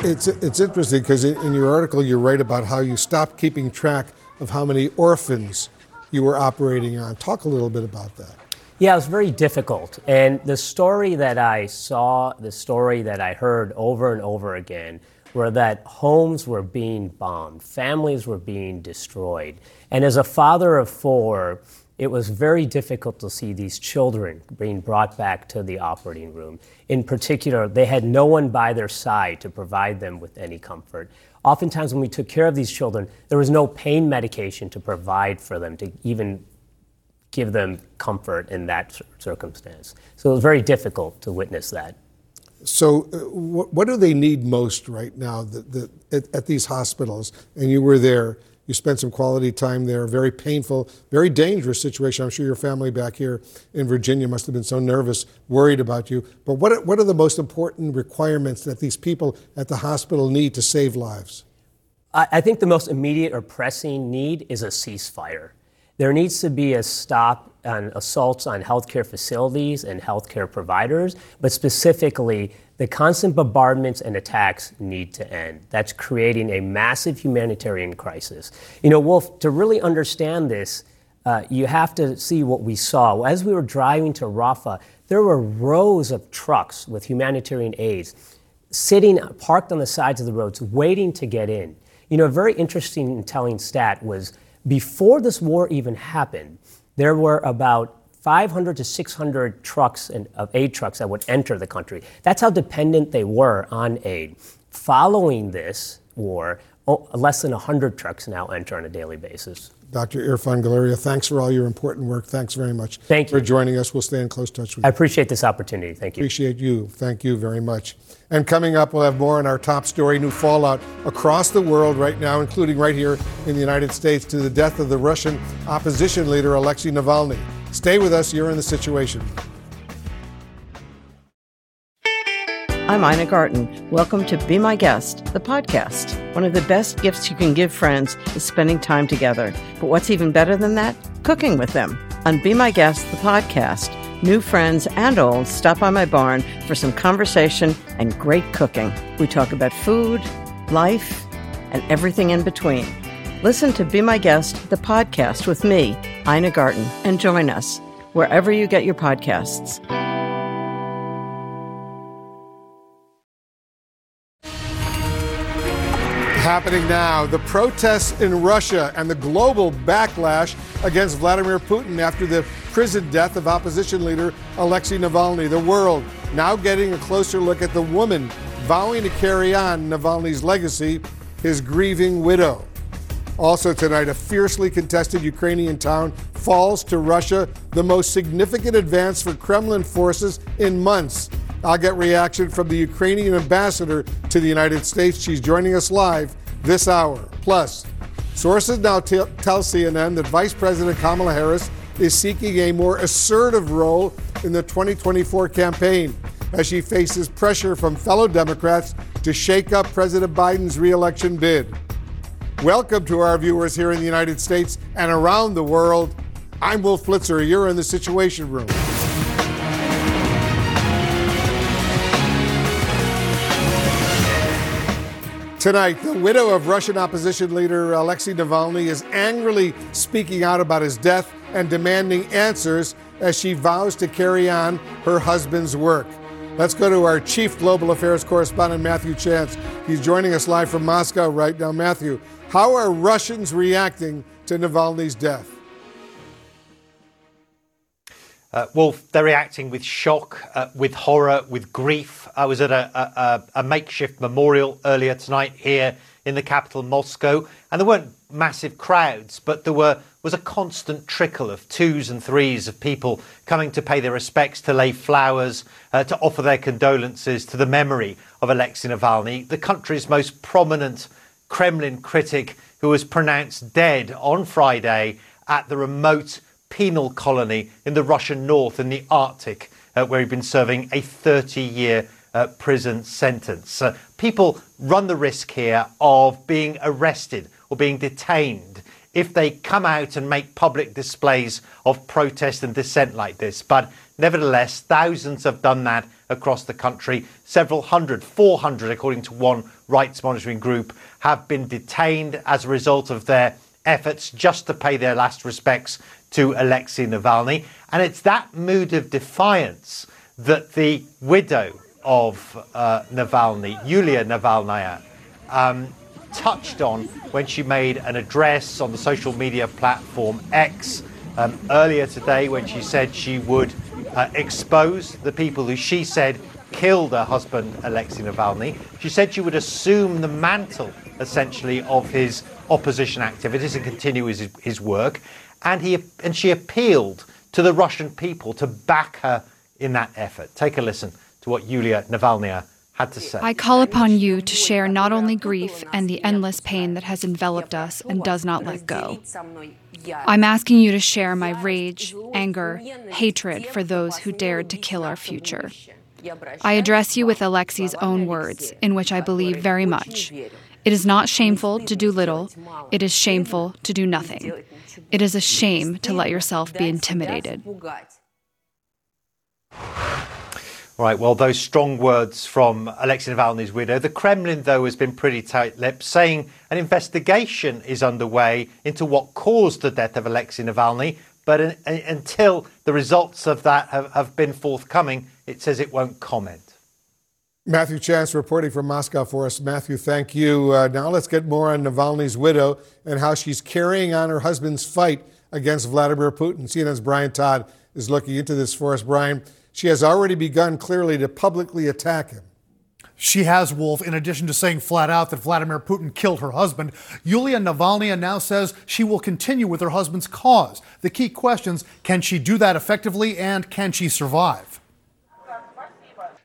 It's, it's interesting because in your article you write about how you stopped keeping track of how many orphans you were operating on. Talk a little bit about that. Yeah, it was very difficult. And the story that I saw, the story that I heard over and over again, were that homes were being bombed, families were being destroyed. And as a father of four, it was very difficult to see these children being brought back to the operating room. In particular, they had no one by their side to provide them with any comfort. Oftentimes, when we took care of these children, there was no pain medication to provide for them to even give them comfort in that circumstance. So it was very difficult to witness that. So, uh, what, what, do they need most right now the, the, at, at, these hospitals? And you were there. You spent some quality time there. Very painful, very dangerous situation. I'm sure your family back here in Virginia must have been so nervous, worried about you. But what are, what are the most important requirements that these people at the hospital need to save lives? I, I think the most immediate or pressing need is a ceasefire. There needs to be a stop on assaults on healthcare facilities and healthcare providers, but specifically, the constant bombardments and attacks need to end. That's creating a massive humanitarian crisis. You know, Wolf, to really understand this, uh, you have to see what we saw. As we were driving to Rafah, there were rows of trucks with humanitarian aids sitting parked on the sides of the roads waiting to get in. You know, a very interesting and telling stat was before this war even happened, there were about 500 to 600 trucks and, of aid trucks that would enter the country. That's how dependent they were on aid. Following this war, less than 100 trucks now enter on a daily basis. Dr. Irfan Galaria, thanks for all your important work. Thanks very much Thank you. for joining us. We'll stay in close touch with you. I appreciate this opportunity. Thank you. Appreciate you. Thank you very much. And coming up, we'll have more on our top story new fallout across the world right now, including right here in the United States, to the death of the Russian opposition leader Alexei Navalny. Stay with us. You're in the situation. I'm Ina Garten. Welcome to Be My Guest, the podcast. One of the best gifts you can give friends is spending time together. But what's even better than that? Cooking with them. On Be My Guest, the podcast, new friends and old stop by my barn for some conversation and great cooking. We talk about food, life, and everything in between. Listen to Be My Guest, the podcast with me, Ina Garten, and join us wherever you get your podcasts. happening now. The protests in Russia and the global backlash against Vladimir Putin after the prison death of opposition leader Alexei Navalny. The world now getting a closer look at the woman vowing to carry on Navalny's legacy, his grieving widow. Also tonight, a fiercely contested Ukrainian town falls to Russia, the most significant advance for Kremlin forces in months. I'll get reaction from the Ukrainian ambassador to the United States. She's joining us live this hour. Plus, sources now t- tell CNN that Vice President Kamala Harris is seeking a more assertive role in the 2024 campaign as she faces pressure from fellow Democrats to shake up President Biden's reelection bid. Welcome to our viewers here in the United States and around the world. I'm Wolf Blitzer. You're in the Situation Room. Tonight, the widow of Russian opposition leader Alexei Navalny is angrily speaking out about his death and demanding answers as she vows to carry on her husband's work. Let's go to our chief global affairs correspondent, Matthew Chance. He's joining us live from Moscow right now. Matthew, how are Russians reacting to Navalny's death? Uh, Wolf, they're reacting with shock, uh, with horror, with grief. I was at a, a, a, makeshift memorial earlier tonight here in the capital, Moscow, and there weren't massive crowds, but there were was a constant trickle of twos and threes of people coming to pay their respects, to lay flowers, uh, to offer their condolences to the memory of Alexei Navalny, the country's most prominent Kremlin critic who was pronounced dead on Friday at the remote penal colony in the Russian north in the Arctic, uh, where he'd been serving a 30 year uh, prison sentence. Uh, people run the risk here of being arrested or being detained if they come out and make public displays of protest and dissent like this. But nevertheless, thousands have done that across the country. Several hundred, 400, according to one rights monitoring group, have been detained as a result of their efforts just to pay their last respects to Alexei Navalny. And it's that mood of defiance that the widow of uh, Navalny, Yulia Navalnaya, um, touched on when she made an address on the social media platform X um, earlier today when she said she would uh, expose the people who she said killed her husband, Alexei Navalny. She said she would assume the mantle, essentially, of his opposition activities and continue his, his work. And, he, and she appealed to the Russian people to back her in that effort. Take a listen to what Yulia Navalnaya had to say. I call upon you to share not only grief and the endless pain that has enveloped us and does not let go. I'm asking you to share my rage, anger, hatred for those who dared to kill our future. I address you with Alexei's own words, in which I believe very much. It is not shameful to do little, it is shameful to do nothing. It is a shame to let yourself be intimidated. Right, well, those strong words from Alexei Navalny's widow. The Kremlin, though, has been pretty tight lipped, saying an investigation is underway into what caused the death of Alexei Navalny. But in, in, until the results of that have, have been forthcoming, it says it won't comment. Matthew Chance reporting from Moscow for us. Matthew, thank you. Uh, now let's get more on Navalny's widow and how she's carrying on her husband's fight against Vladimir Putin. CNN's Brian Todd is looking into this for us. Brian, she has already begun clearly to publicly attack him. She has, Wolf, in addition to saying flat out that Vladimir Putin killed her husband, Yulia Navalny now says she will continue with her husband's cause. The key questions can she do that effectively and can she survive?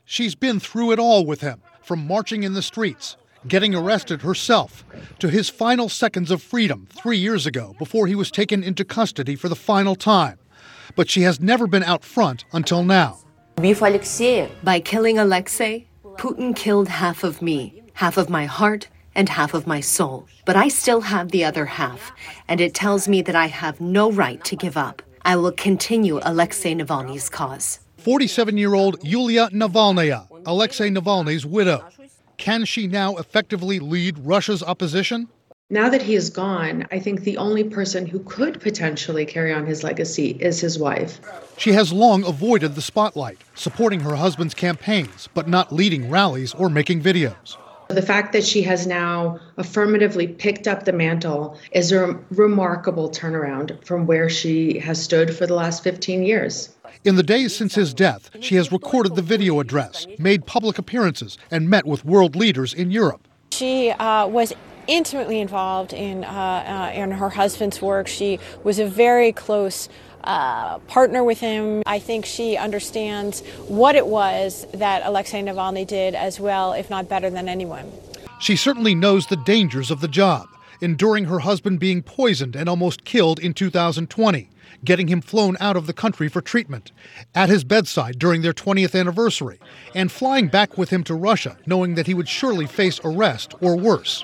She's been through it all with him, from marching in the streets, getting arrested herself, to his final seconds of freedom three years ago before he was taken into custody for the final time but she has never been out front until now. By killing Alexei, Putin killed half of me, half of my heart, and half of my soul. But I still have the other half, and it tells me that I have no right to give up. I will continue Alexei Navalny's cause. 47 year old Yulia Navalnaya, Alexei Navalny's widow. Can she now effectively lead Russia's opposition? Now that he is gone, I think the only person who could potentially carry on his legacy is his wife. She has long avoided the spotlight, supporting her husband's campaigns, but not leading rallies or making videos. The fact that she has now affirmatively picked up the mantle is a remarkable turnaround from where she has stood for the last 15 years. In the days since his death, she has recorded the video address, made public appearances, and met with world leaders in Europe. She uh, was intimately involved in, uh, uh, in her husband's work. She was a very close uh, partner with him. I think she understands what it was that Alexei Navalny did as well, if not better than anyone. She certainly knows the dangers of the job, enduring her husband being poisoned and almost killed in 2020, getting him flown out of the country for treatment, at his bedside during their 20th anniversary, and flying back with him to Russia, knowing that he would surely face arrest or worse.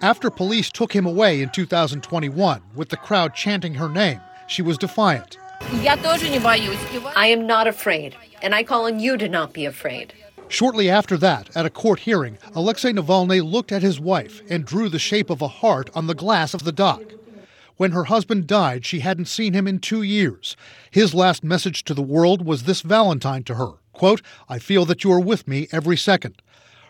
After police took him away in 2021 with the crowd chanting her name, she was defiant. I am not afraid, and I call on you to not be afraid. Shortly after that, at a court hearing, Alexei Navalny looked at his wife and drew the shape of a heart on the glass of the dock. When her husband died, she hadn't seen him in two years. His last message to the world was this Valentine to her quote, I feel that you are with me every second.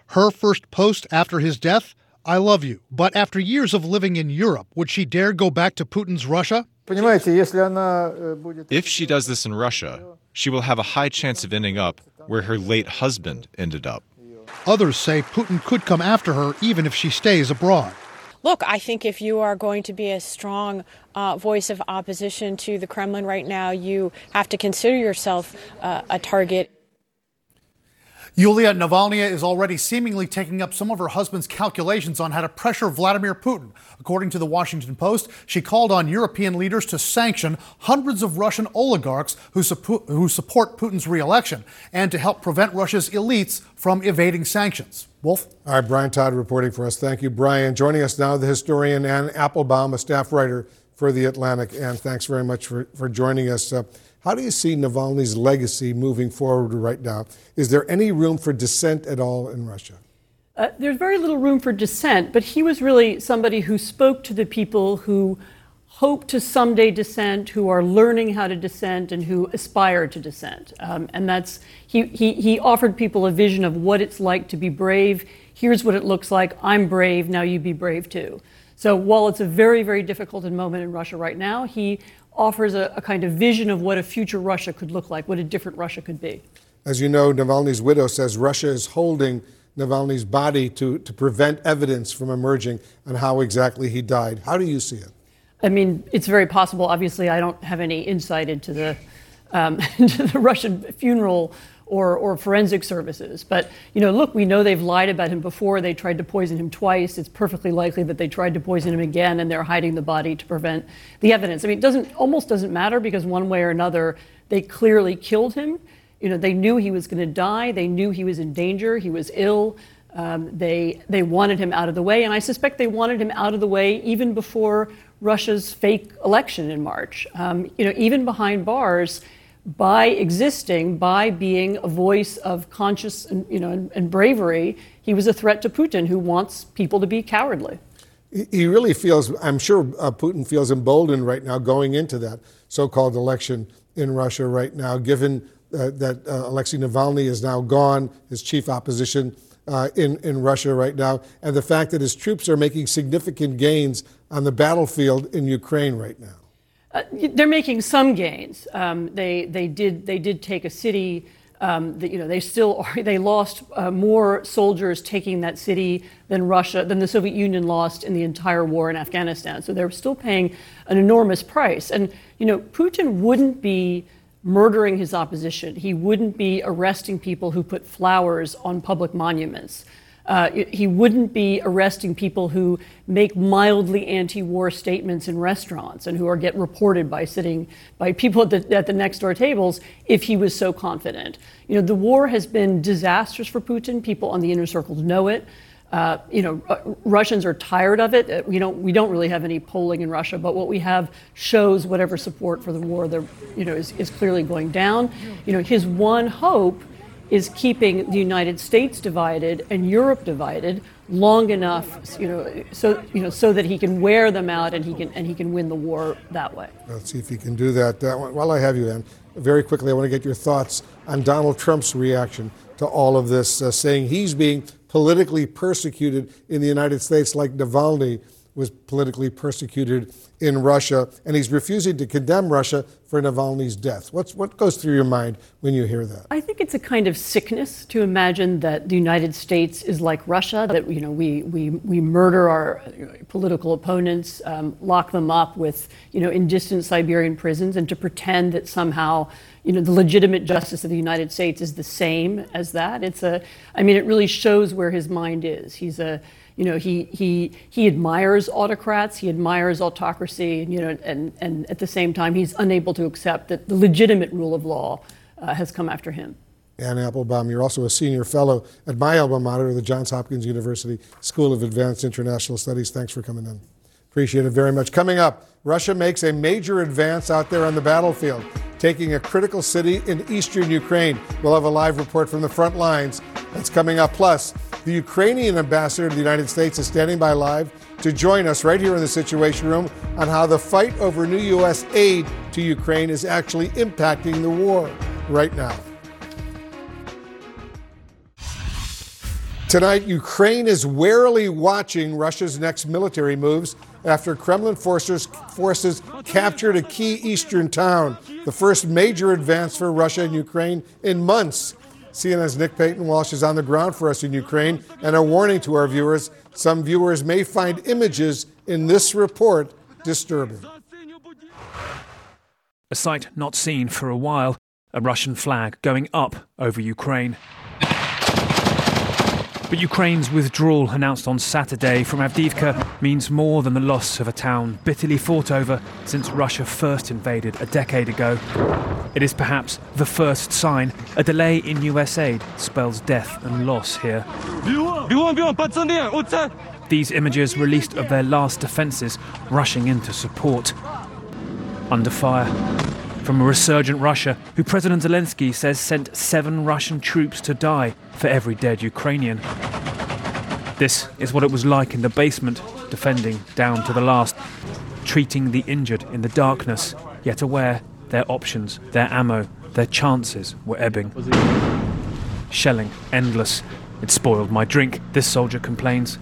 Her first post after his death I love you. But after years of living in Europe, would she dare go back to Putin's Russia? Э, if she does this in Russia, she will have a high chance of ending up where her late husband ended up. Others say Putin could come after her even if she stays abroad. Look, I think if you are going to be a strong uh, voice of opposition to the Kremlin right now, you have to consider yourself uh, a target. Yulia Navalny is already seemingly taking up some of her husband's calculations on how to pressure Vladimir Putin. According to the Washington Post, she called on European leaders to sanction hundreds of Russian oligarchs who, support, who support Putin's reelection and to help prevent Russia's elites from evading sanctions. Wolf? All right, Brian Todd reporting for us. Thank you, Brian. Joining us now, the historian Anne Applebaum, a staff writer for The Atlantic. And thanks very much for, for joining us. Uh, how do you see Navalny's legacy moving forward right now? Is there any room for dissent at all in Russia? Uh, there's very little room for dissent, but he was really somebody who spoke to the people who hope to someday dissent, who are learning how to dissent, and who aspire to dissent. Um, and that's he, he he offered people a vision of what it's like to be brave. Here's what it looks like. I'm brave. Now you be brave too. So while it's a very very difficult moment in Russia right now, he offers a, a kind of vision of what a future Russia could look like, what a different Russia could be. As you know, Navalny's widow says Russia is holding Navalny's body to, to prevent evidence from emerging on how exactly he died. How do you see it? I mean, it's very possible. Obviously, I don't have any insight into the um, into the Russian funeral or, or forensic services. But you know, look, we know they've lied about him before. They tried to poison him twice. It's perfectly likely that they tried to poison him again, and they're hiding the body to prevent the evidence. I mean, it doesn't almost doesn't matter because one way or another, they clearly killed him. You know, they knew he was going to die. They knew he was in danger. He was ill. Um, they they wanted him out of the way, and I suspect they wanted him out of the way even before Russia's fake election in March. Um, you know, even behind bars, by existing, by being a voice of conscious and, you know, and, and bravery, he was a threat to Putin, who wants people to be cowardly. He really feels, I'm sure uh, Putin feels emboldened right now going into that so called election in Russia right now, given uh, that uh, Alexei Navalny is now gone, his chief opposition uh, in, in Russia right now, and the fact that his troops are making significant gains on the battlefield in Ukraine right now? Uh, they're making some gains. Um, they, they, did, they did take a city. Um, that, you know, they still they lost uh, more soldiers taking that city than Russia than the Soviet Union lost in the entire war in Afghanistan. So they're still paying an enormous price. And you know, Putin wouldn't be murdering his opposition. He wouldn't be arresting people who put flowers on public monuments. Uh, he wouldn't be arresting people who make mildly anti-war statements in restaurants and who are get reported by sitting by people at the, at the next door tables if he was so confident. You know, the war has been disastrous for Putin. People on the inner circle know it. Uh, you know, uh, Russians are tired of it. Uh, we don't, we don't really have any polling in Russia, but what we have shows whatever support for the war there, you know, is, is clearly going down. You know, his one hope is keeping the United States divided and Europe divided long enough, you know, so you know, so that he can wear them out and he can and he can win the war that way. Let's see if he can do that. Uh, while I have you, Ann, very quickly, I want to get your thoughts on Donald Trump's reaction to all of this, uh, saying he's being politically persecuted in the United States like Navalny was politically persecuted in Russia, and he's refusing to condemn Russia for Navalny's death. What's, what goes through your mind when you hear that? I think it's a kind of sickness to imagine that the United States is like Russia, that you know, we, we, we murder our political opponents, um, lock them up with, you know, in distant Siberian prisons, and to pretend that somehow you know, the legitimate justice of the United States is the same as that. It's a, I mean, it really shows where his mind is. He's a, you know, he, he, he admires autocrats, he admires autocracy, you know, and, and at the same time, he's unable to accept that the legitimate rule of law uh, has come after him. Anne Applebaum, you're also a senior fellow at my alma mater, the Johns Hopkins University School of Advanced International Studies. Thanks for coming in. Appreciate it very much. Coming up, Russia makes a major advance out there on the battlefield, taking a critical city in eastern Ukraine. We'll have a live report from the front lines. That's coming up. Plus, the Ukrainian ambassador to the United States is standing by live to join us right here in the Situation Room on how the fight over new U.S. aid to Ukraine is actually impacting the war right now. Tonight, Ukraine is warily watching Russia's next military moves after Kremlin forces, forces captured a key eastern town, the first major advance for Russia and Ukraine in months. CNN's Nick Paton Walsh is on the ground for us in Ukraine, and a warning to our viewers some viewers may find images in this report disturbing. A sight not seen for a while a Russian flag going up over Ukraine. But Ukraine's withdrawal announced on Saturday from Avdiivka means more than the loss of a town bitterly fought over since Russia first invaded a decade ago. It is perhaps the first sign a delay in US aid spells death and loss here. These images released of their last defences rushing into support. Under fire from a resurgent Russia, who President Zelensky says sent seven Russian troops to die for every dead Ukrainian. This is what it was like in the basement, defending down to the last. treating the injured in the darkness, yet aware their options, their ammo, their chances were ebbing. Shelling, endless. It spoiled my drink, this soldier complains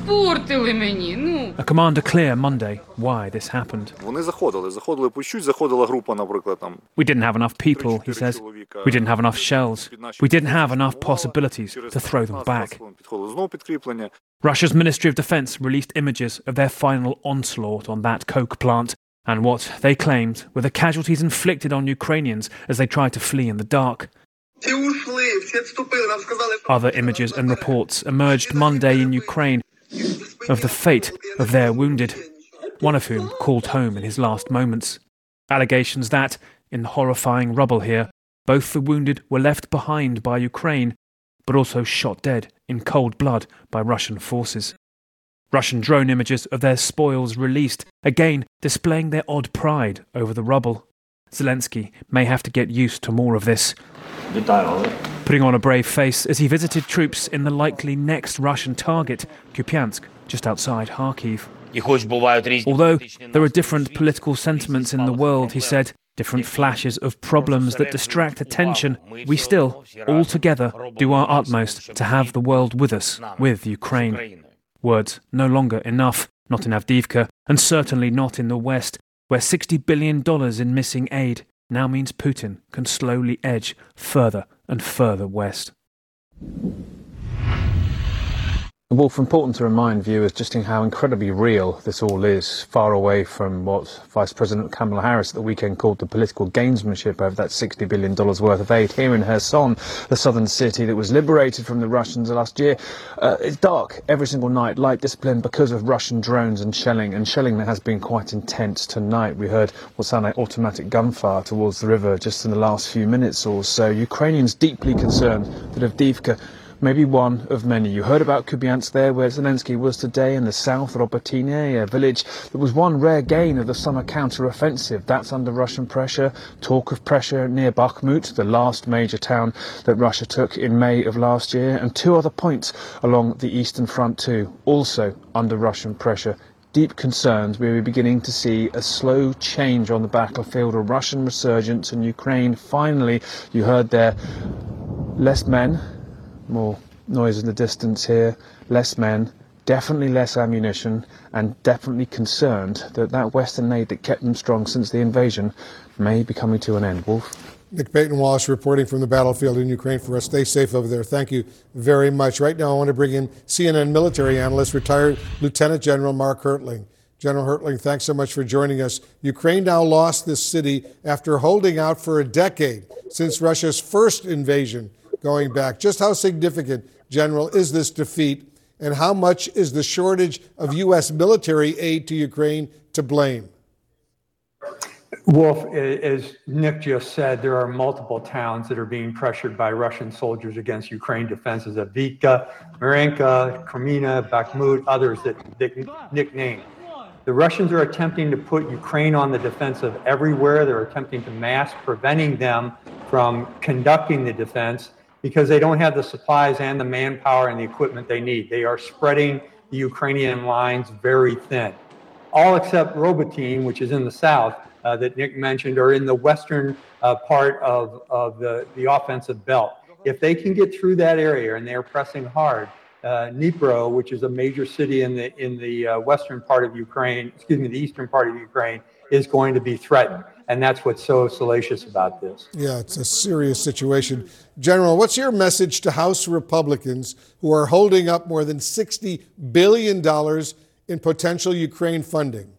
спортили мені. Ну. A commander clear Monday why this happened. Вони заходили, заходили по чуть, заходила група, наприклад, там. We didn't have enough people, he says. We didn't have enough shells. We didn't have enough possibilities to throw them back. Підходило знову підкріплення. Russia's Ministry of Defense released images of their final onslaught on that coke plant and what they claimed were the casualties inflicted on Ukrainians as they tried to flee in the dark. Other images and reports emerged Monday in Ukraine of the fate of their wounded, one of whom called home in his last moments. Allegations that, in the horrifying rubble here, both the wounded were left behind by Ukraine, but also shot dead in cold blood by Russian forces. Russian drone images of their spoils released, again displaying their odd pride over the rubble. Zelensky may have to get used to more of this. Putting on a brave face as he visited troops in the likely next Russian target, Kupiansk, just outside Kharkiv. Although there are different political sentiments in the world, he said, different flashes of problems that distract attention, we still, all together, do our utmost to have the world with us, with Ukraine. Words no longer enough, not in Avdiivka, and certainly not in the West, where $60 billion in missing aid now means Putin can slowly edge further and further west. Wolf, important to remind viewers just in how incredibly real this all is, far away from what Vice President Kamala Harris at the weekend called the political gamesmanship over that $60 billion worth of aid here in Kherson, the southern city that was liberated from the Russians last year. Uh, it's dark every single night, light discipline because of Russian drones and shelling, and shelling that has been quite intense tonight. We heard what sounded like automatic gunfire towards the river just in the last few minutes or so. Ukrainians deeply concerned that Avdiivka maybe one of many. You heard about Kupiansk there, where Zelensky was today in the south, Robotyne, a village that was one rare gain of the summer counter-offensive. That's under Russian pressure. Talk of pressure near Bakhmut, the last major town that Russia took in May of last year, and two other points along the eastern front too, also under Russian pressure deep concerns we were beginning to see a slow change on the battlefield, a Russian resurgence in Ukraine. Finally, you heard there less men, more noise in the distance here, less men, definitely less ammunition, and definitely concerned that that Western aid that kept them strong since the invasion may be coming to an end. Wolf? Nick Paton Walsh reporting from the battlefield in Ukraine for us. Stay safe over there. Thank you very much. Right now, I want to bring in CNN military analyst, retired Lieutenant General Mark Hertling. General Hertling, thanks so much for joining us. Ukraine now lost this city after holding out for a decade since Russia's first invasion going back. Just how significant, General, is this defeat, and how much is the shortage of U.S. military aid to Ukraine to blame? Wolf, as Nick just said, there are multiple towns that are being pressured by Russian soldiers against Ukraine defenses Avdiivka, Marinka, Kreminna, Bakhmut, others that, that Nick named. The Russians are attempting to put Ukraine on the defensive everywhere. They're attempting to mask, preventing them from conducting the defense because they don't have the supplies and the manpower and the equipment they need. They are spreading the Ukrainian lines very thin. All except Robotyne, which is in the south, uh, that Nick mentioned, are in the western uh, part of, of the, the offensive belt. If they can get through that area and they're pressing hard, uh, Dnipro, which is a major city in the in the uh, western part of Ukraine, excuse me, the eastern part of Ukraine, is going to be threatened, and that's what's so salacious about this. Yeah, it's a serious situation. General, what's your message to House Republicans who are holding up more than $60 billion in potential Ukraine funding?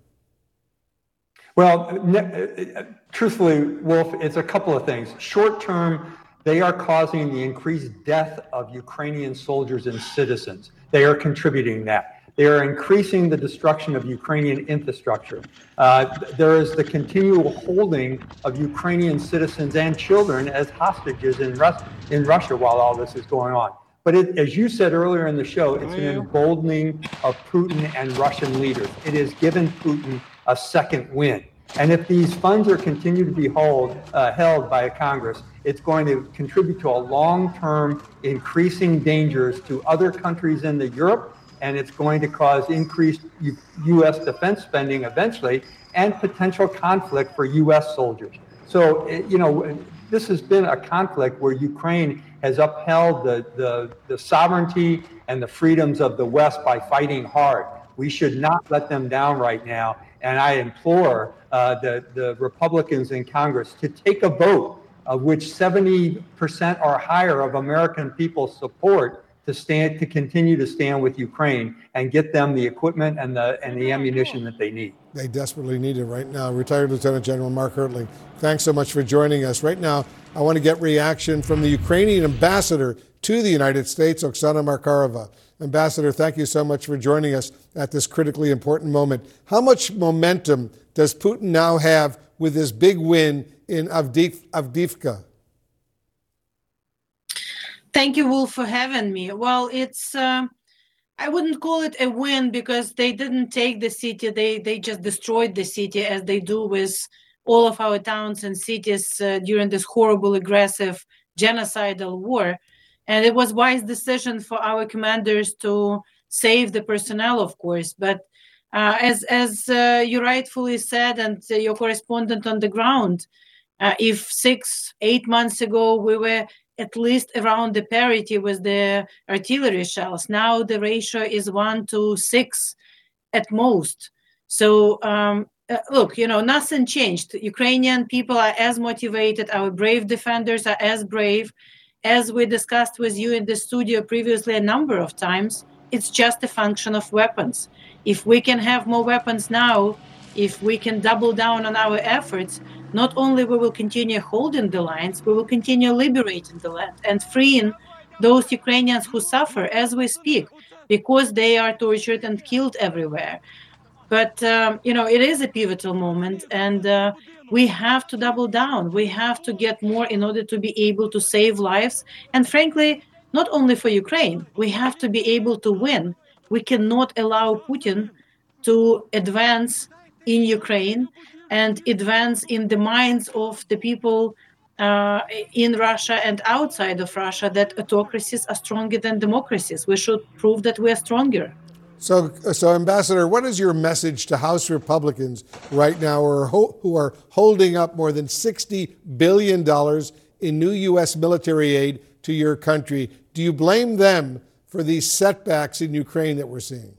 Well, uh, truthfully, Wolf, it's a couple of things. Short term, they are causing the increased death of Ukrainian soldiers and citizens. They are contributing that. They are increasing the destruction of Ukrainian infrastructure. Uh, there is the continual holding of Ukrainian citizens and children as hostages in, Rus- in Russia while all this is going on. But it, as you said earlier in the show, it's an emboldening of Putin and Russian leaders. It has given Putin a second win. And if these funds are continued to be hold, uh, held by Congress, it's going to contribute to a long-term increasing dangers to other countries in the Europe and it's going to cause increased U- U.S. defense spending eventually and potential conflict for U.S. soldiers. So, eh, you know, this has been a conflict where Ukraine has upheld the, the, the sovereignty and the freedoms of the West by fighting hard. We should not let them down right now. And I implore uh, the, the Republicans in Congress to take a vote of which 70% or higher of American people support to stand to continue to stand with Ukraine and get them the equipment and the and the ammunition that they need. They desperately need it right now. Retired Lieutenant General Mark Hertling, thanks so much for joining us. Right now, I want to get reaction from the Ukrainian ambassador to the United States, Oksana Markarova. Ambassador, thank you so much for joining us at this critically important moment. How much momentum does Putin now have with this big win in Avdiv- Avdiivka? Thank you, Wolf, for having me. Well, it's uh, I wouldn't call it a win because they didn't take the city; they they just destroyed the city as they do with all of our towns and cities uh, during this horrible, aggressive, genocidal war. And it was wise decision for our commanders to save the personnel, of course. But uh, as as uh, you rightfully said, and your correspondent on the ground, uh, if six eight months ago we were at least around the parity with the artillery shells, now the ratio is one to six at most. So um, uh, look, you know, nothing changed. Ukrainian people are as motivated. Our brave defenders are as brave. As we discussed with you in the studio previously a number of times, it's just a function of weapons. If we can have more weapons now, if we can double down on our efforts, not only we will continue holding the lines, we will continue liberating the land and freeing those Ukrainians who suffer as we speak because they are tortured and killed everywhere. But um, you know, it is a pivotal moment, and uh, we have to double down. We have to get more in order to be able to save lives. And frankly, not only for Ukraine, we have to be able to win. We cannot allow Putin to advance in Ukraine and advance in the minds of the people uh, in Russia and outside of Russia that autocracies are stronger than democracies. We should prove that we are stronger. So, so Ambassador, what is your message to House Republicans right now who are, ho- who are holding up more than $60 billion in new U.S. military aid to your country? Do you blame them for these setbacks in Ukraine that we're seeing?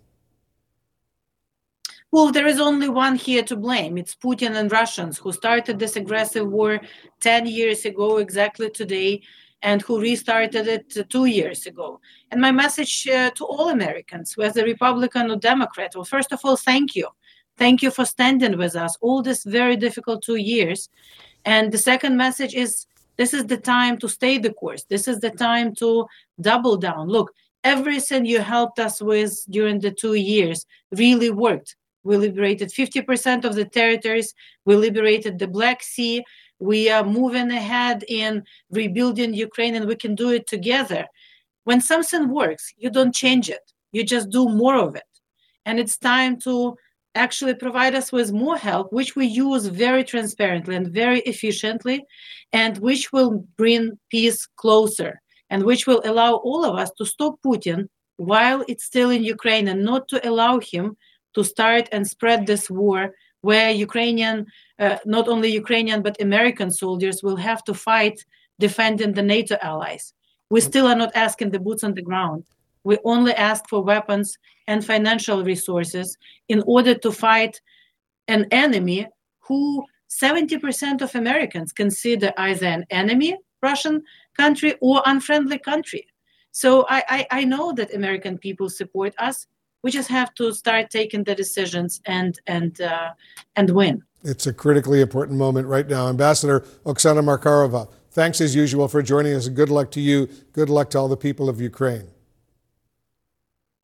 Well, there is only one here to blame. It's Putin and Russians who started this aggressive war 10 years ago, exactly today, and who restarted it two years ago. And my message uh, to all Americans, whether Republican or Democrat, well, first of all, thank you. Thank you for standing with us all this very difficult two years. And the second message is this is the time to stay the course. This is the time to double down. Look, everything you helped us with during the two years really worked. We liberated 50% of the territories. We liberated the Black Sea we are moving ahead in rebuilding Ukraine and we can do it together. When something works, you don't change it, you just do more of it. And it's time to actually provide us with more help, which we use very transparently and very efficiently, and which will bring peace closer and which will allow all of us to stop Putin while it's still in Ukraine and not to allow him to start and spread this war where Ukrainian, uh, not only Ukrainian, but American soldiers will have to fight defending the NATO allies. We still are not asking the boots on the ground. We only ask for weapons and financial resources in order to fight an enemy who 70% of Americans consider either an enemy, Russian country, or unfriendly country. So I, I, I know that American people support us we just have to start taking the decisions and and uh, and win. It's a critically important moment right now. Ambassador Oksana Markarova, thanks as usual for joining us, and good luck to you. Good luck to all the people of Ukraine.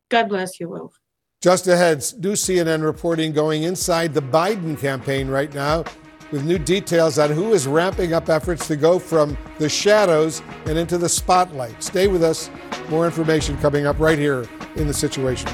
God bless you, Wolf. Just ahead, new CNN reporting going inside the Biden campaign right now with new details on who is ramping up efforts to go from the shadows and into the spotlight. Stay with us. More information coming up right here in the Situation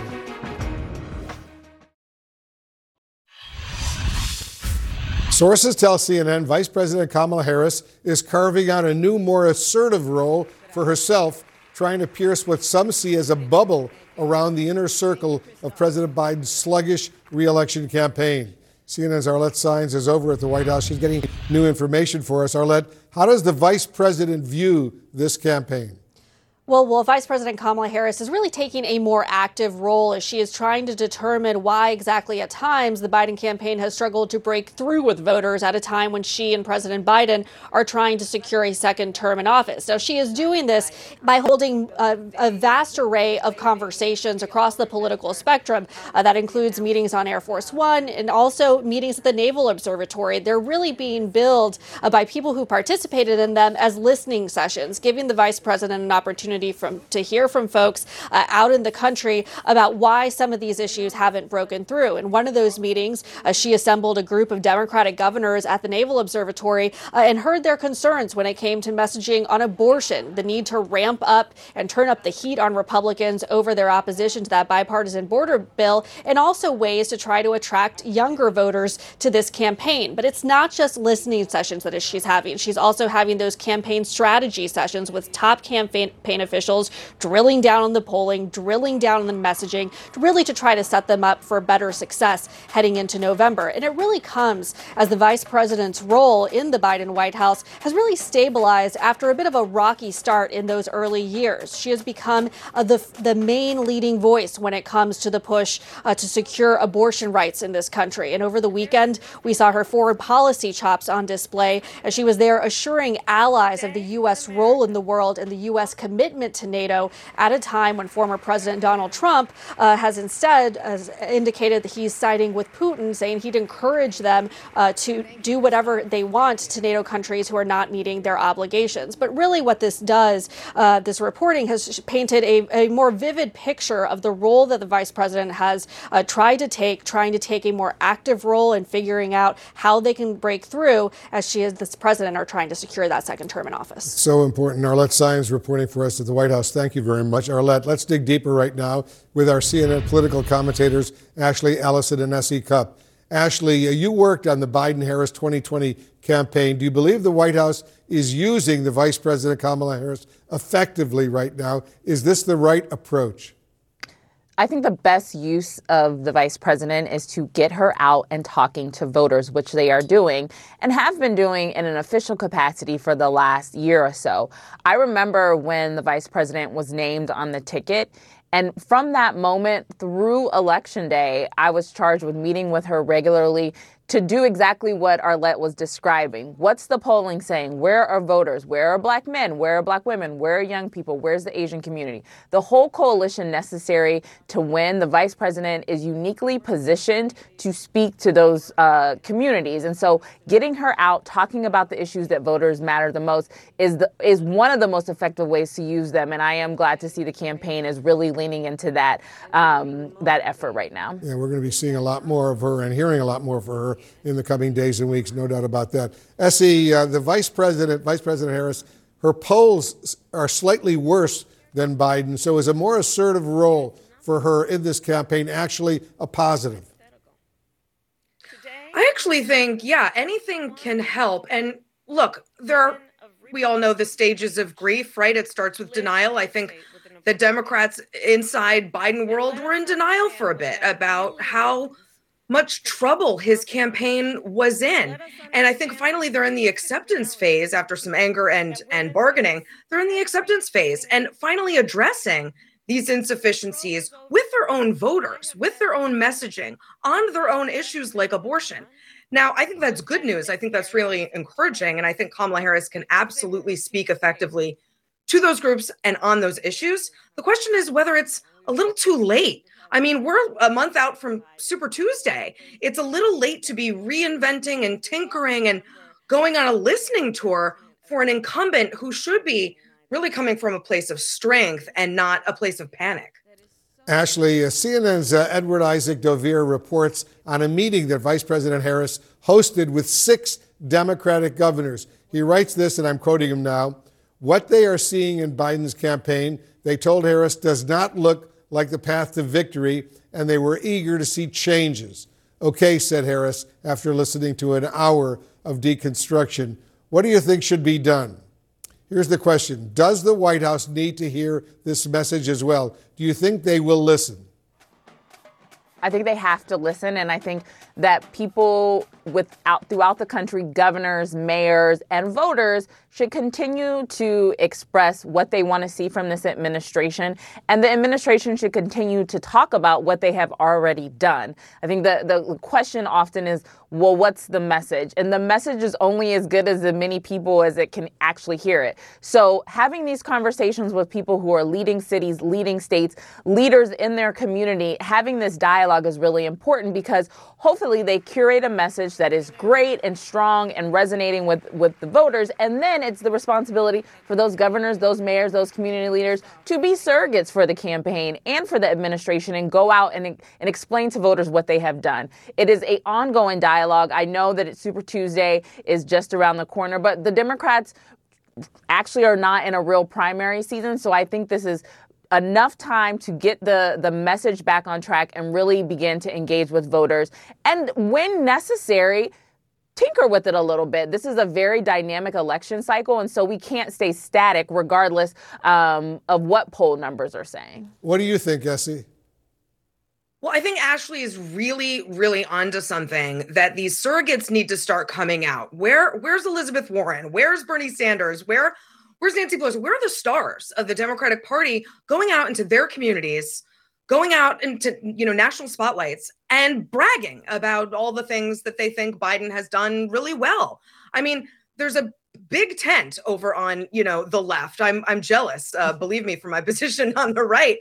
Sources tell CNN Vice President Kamala Harris is carving out a new, more assertive role for herself, trying to pierce what some see as a bubble around the inner circle of President Biden's sluggish reelection campaign. CNN's Arlette Saenz is over at the White House. She's getting new information for us. Arlette, how does the vice president view this campaign? Well, well, Vice President Kamala Harris is really taking a more active role as she is trying to determine why exactly at times the Biden campaign has struggled to break through with voters at a time when she and President Biden are trying to secure a second term in office. Now, she is doing this by holding a, a vast array of conversations across the political spectrum. Uh, that includes meetings on Air Force One and also meetings at the Naval Observatory. They're really being billed uh, by people who participated in them as listening sessions, giving the vice president an opportunity opportunity from to hear from folks uh, out in the country about why some of these issues haven't broken through. In one of those meetings, uh, she assembled a group of Democratic governors at the Naval Observatory uh, and heard their concerns when it came to messaging on abortion, the need to ramp up and turn up the heat on Republicans over their opposition to that bipartisan border bill, and also ways to try to attract younger voters to this campaign. But it's not just listening sessions that she's having. She's also having those campaign strategy sessions with top campaign officials, drilling down on the polling, drilling down on the messaging, really to try to set them up for better success heading into November. And it really comes as the vice president's role in the Biden White House has really stabilized after a bit of a rocky start in those early years. She has become uh, the, the main leading voice when it comes to the push uh, to secure abortion rights in this country. And over the weekend, we saw her foreign policy chops on display as she was there assuring allies of the U.S. role in the world and the U.S. commitment commitment to NATO at a time when former President Donald Trump uh, has instead indicated that he's siding with Putin, saying he'd encourage them uh, to do whatever they want to NATO countries who are not meeting their obligations. But really, what this does, uh, this reporting has painted a, a, more vivid picture of the role that the vice president has uh, tried to take, trying to take a more active role in figuring out how they can break through as she as this president are trying to secure that second term in office. So important. Arlette Saenz reporting for us at the White House. Thank you very much. Arlette, let's dig deeper right now with our CNN political commentators, Ashley Allison and S.E. Cupp. Ashley, uh, you worked on the Biden Harris 2020 campaign. Do you believe the White House is using the Vice President Kamala Harris effectively right now? Is this the right approach? I think the best use of the vice president is to get her out and talking to voters, which they are doing and have been doing in an official capacity for the last year or so. I remember when the vice president was named on the ticket. And from that moment through election day, I was charged with meeting with her regularly to do exactly what Arlette was describing. What's the polling saying? Where are voters? Where are black men? Where are black women? Where are young people? Where's the Asian community? The whole coalition necessary to win, the vice president is uniquely positioned to speak to those uh, communities. And so getting her out, talking about the issues that voters matter the most is, the, is one of the most effective ways to use them. And I am glad to see the campaign is really leaning into that, um, that effort right now. Yeah, we're going to be seeing a lot more of her and hearing a lot more of her in the coming days and weeks, no doubt about that. Essie, uh, the vice president, Vice President Harris, her polls are slightly worse than Biden. So is a more assertive role for her in this campaign actually a positive? I actually think, yeah, anything can help. And look, there are, we all know the stages of grief, right? It starts with denial. I think the Democrats inside Biden world were in denial for a bit about how much trouble his campaign was in. And I think finally they're in the acceptance phase after some anger and and bargaining. They're in the acceptance phase and finally addressing these insufficiencies with their own voters, with their own messaging on their own issues like abortion. Now, I think that's good news. I think that's really encouraging. And I think Kamala Harris can absolutely speak effectively to those groups and on those issues. The question is whether it's a little too late I mean, we're a month out from Super Tuesday. It's a little late to be reinventing and tinkering and going on a listening tour for an incumbent who should be really coming from a place of strength and not a place of panic. Ashley, uh, CNN's uh, Edward Isaac Dovere reports on a meeting that Vice President Harris hosted with six Democratic governors. He writes this, and I'm quoting him now What they are seeing in Biden's campaign, they told Harris, does not look like the path to victory, and they were eager to see changes. Okay, said Harris after listening to an hour of deconstruction. What do you think should be done? Here's the question Does the White House need to hear this message as well? Do you think they will listen? I think they have to listen, and I think that people without throughout the country, governors, mayors, and voters should continue to express what they want to see from this administration, and the administration should continue to talk about what they have already done. I think the the question often is, well, what's the message? And the message is only as good as the many people as it can actually hear it. So having these conversations with people who are leading cities, leading states, leaders in their community, having this dialogue is really important because hopefully they curate a message that is great and strong and resonating with, with the voters. And then it's the responsibility for those governors, those mayors, those community leaders to be surrogates for the campaign and for the administration and go out and, and explain to voters what they have done. It is a ongoing dialogue. I know that it's Super Tuesday is just around the corner, but the Democrats actually are not in a real primary season. So I think this is enough time to get the, the message back on track and really begin to engage with voters. And when necessary, tinker with it a little bit. This is a very dynamic election cycle, and so we can't stay static regardless um, of what poll numbers are saying. What do you think, Essie? Well, I think Ashley is really, really onto something that these surrogates need to start coming out. Where, where's Elizabeth Warren? Where's Bernie Sanders? Where Where's Nancy Pelosi? Where are the stars of the Democratic Party going out into their communities, going out into you know national spotlights and bragging about all the things that they think Biden has done really well? I mean, there's a big tent over on you know the left. I'm I'm jealous, uh, believe me, from my position on the right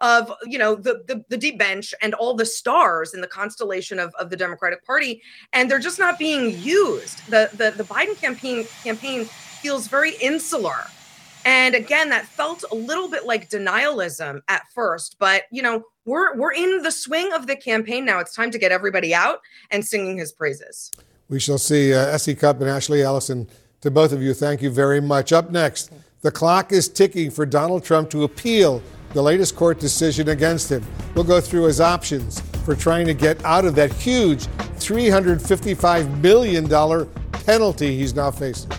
of you know the, the, the deep bench and all the stars in the constellation of, of the Democratic Party, and they're just not being used. The the the Biden campaign campaign feels very insular. And again, that felt a little bit like denialism at first, but you know, we're we're in the swing of the campaign now. It's time to get everybody out and singing his praises. We shall see. Uh, Essie Cupp and Ashley Allison, to both of you, thank you very much. Up next, the clock is ticking for Donald Trump to appeal the latest court decision against him. We'll go through his options for trying to get out of that huge $355 million penalty he's now facing.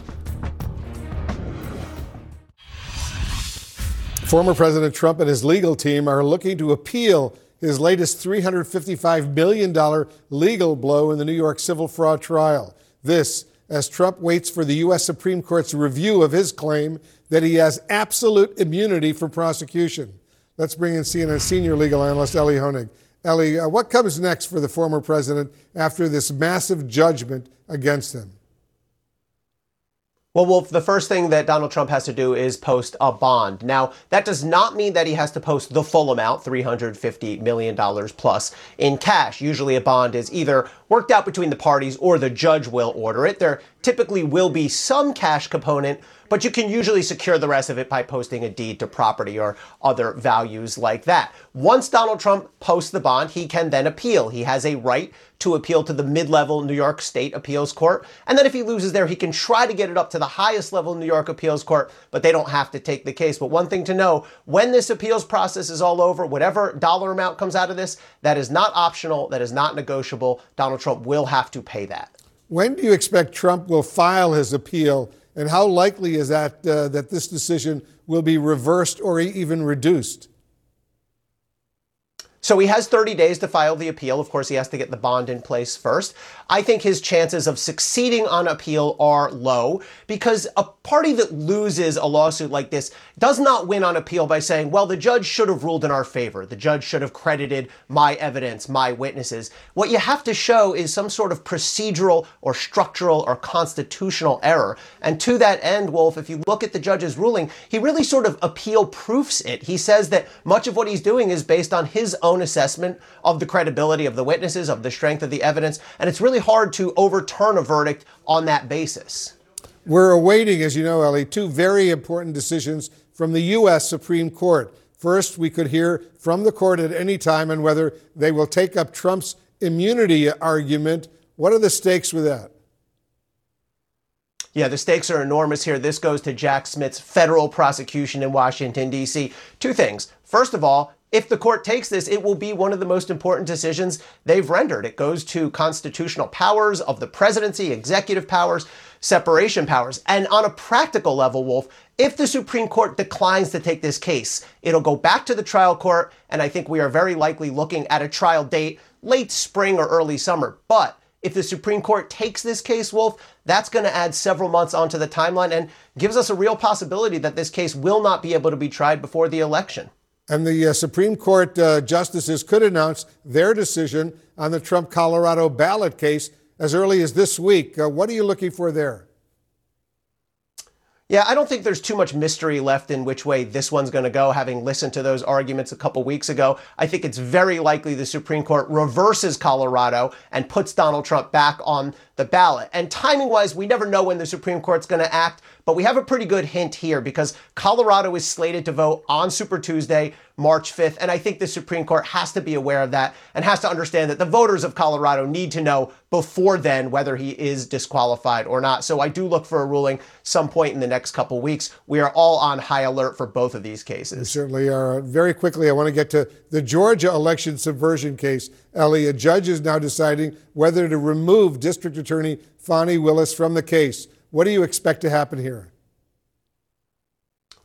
Former President Trump and his legal team are looking to appeal his latest $355 million legal blow in the New York civil fraud trial. This, as Trump waits for the U.S. Supreme Court's review of his claim that he has absolute immunity from prosecution. Let's bring in CNN senior legal analyst Elie Honig. Elie, uh, what comes next for the former president after this massive judgment against him? Well, Wolf, the first thing that Donald Trump has to do is post a bond. Now, that does not mean that he has to post the full amount, $350 million plus, in cash. Usually a bond is either worked out between the parties or the judge will order it. There typically will be some cash component, but you can usually secure the rest of it by posting a deed to property or other values like that. Once Donald Trump posts the bond, he can then appeal. He has a right to appeal to the mid level New York State Appeals Court. And then if he loses there, he can try to get it up to the highest level New York Appeals Court, but they don't have to take the case. But one thing to know when this appeals process is all over, whatever dollar amount comes out of this, that is not optional, that is not negotiable. Donald Trump will have to pay that. When do you expect Trump will file his appeal? And how likely is that uh, that this decision will be reversed or even reduced? So he has 30 days to file the appeal. Of course, he has to get the bond in place first. I think his chances of succeeding on appeal are low because a party that loses a lawsuit like this does not win on appeal by saying, well, the judge should have ruled in our favor. The judge should have credited my evidence, my witnesses. What you have to show is some sort of procedural or structural or constitutional error. And to that end, Wolf, if you look at the judge's ruling, he really sort of appeal proofs it. He says that much of what he's doing is based on his own own assessment of the credibility of the witnesses, of the strength of the evidence, and it's really hard to overturn a verdict on that basis. We're awaiting, as you know, Elie, two very important decisions from the U.S. Supreme Court. First, we could hear from the court at any time on whether they will take up Trump's immunity argument. What are the stakes with that? Yeah, the stakes are enormous here. This goes to Jack Smith's federal prosecution in Washington, D.C. Two things. First of all, if the court takes this, it will be one of the most important decisions they've rendered. It goes to constitutional powers of the presidency, executive powers. separation powers. And on a practical level, Wolf, if the Supreme Court declines to take this case, it'll go back to the trial court, and I think we are very likely looking at a trial date late spring or early summer. But if the Supreme Court takes this case, Wolf, that's going to add several months onto the timeline and gives us a real possibility that this case will not be able to be tried before the election. And the uh, Supreme Court uh, justices could announce their decision on the Trump Colorado ballot case as early as this week. Uh, what are you looking for there? Yeah, I don't think there's too much mystery left in which way this one's going to go, having listened to those arguments a couple weeks ago. I think it's very likely the Supreme Court reverses Colorado and puts Donald Trump back on the ballot. And timing wise, we never know when the Supreme Court's going to act, but we have a pretty good hint here because Colorado is slated to vote on Super Tuesday, March 5th. And I think the Supreme Court has to be aware of that and has to understand that the voters of Colorado need to know before then whether he is disqualified or not. So I do look for a ruling some point in the next couple weeks. We are all on high alert for both of these cases. We certainly are. Very quickly, I want to get to the Georgia election subversion case. Elie, a judge is now deciding whether to remove District Attorney Fani Willis from the case. What do you expect to happen here?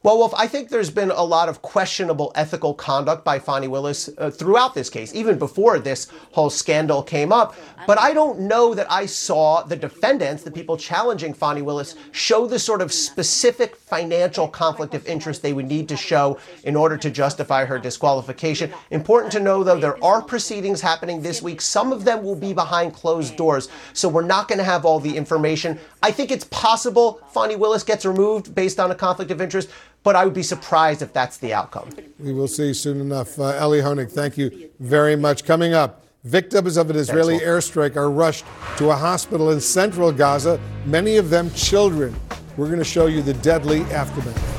Well, Wolf, I think there's been a lot of questionable ethical conduct by Fani Willis uh, throughout this case, even before this whole scandal came up. But I don't know that I saw the defendants, the people challenging Fani Willis, show the sort of specific financial conflict of interest they would need to show in order to justify her disqualification. Important to know, though, there are proceedings happening this week. Some of them will be behind closed doors, so we're not going to have all the information. I think it's possible Fani Willis gets removed based on a conflict of interest but I would be surprised if that's the outcome. We will see soon enough. Uh, Elie Honig, thank you very much. Coming up, victims of an Israeli airstrike are rushed to a hospital in central Gaza, many of them children. We're going to show you the deadly aftermath.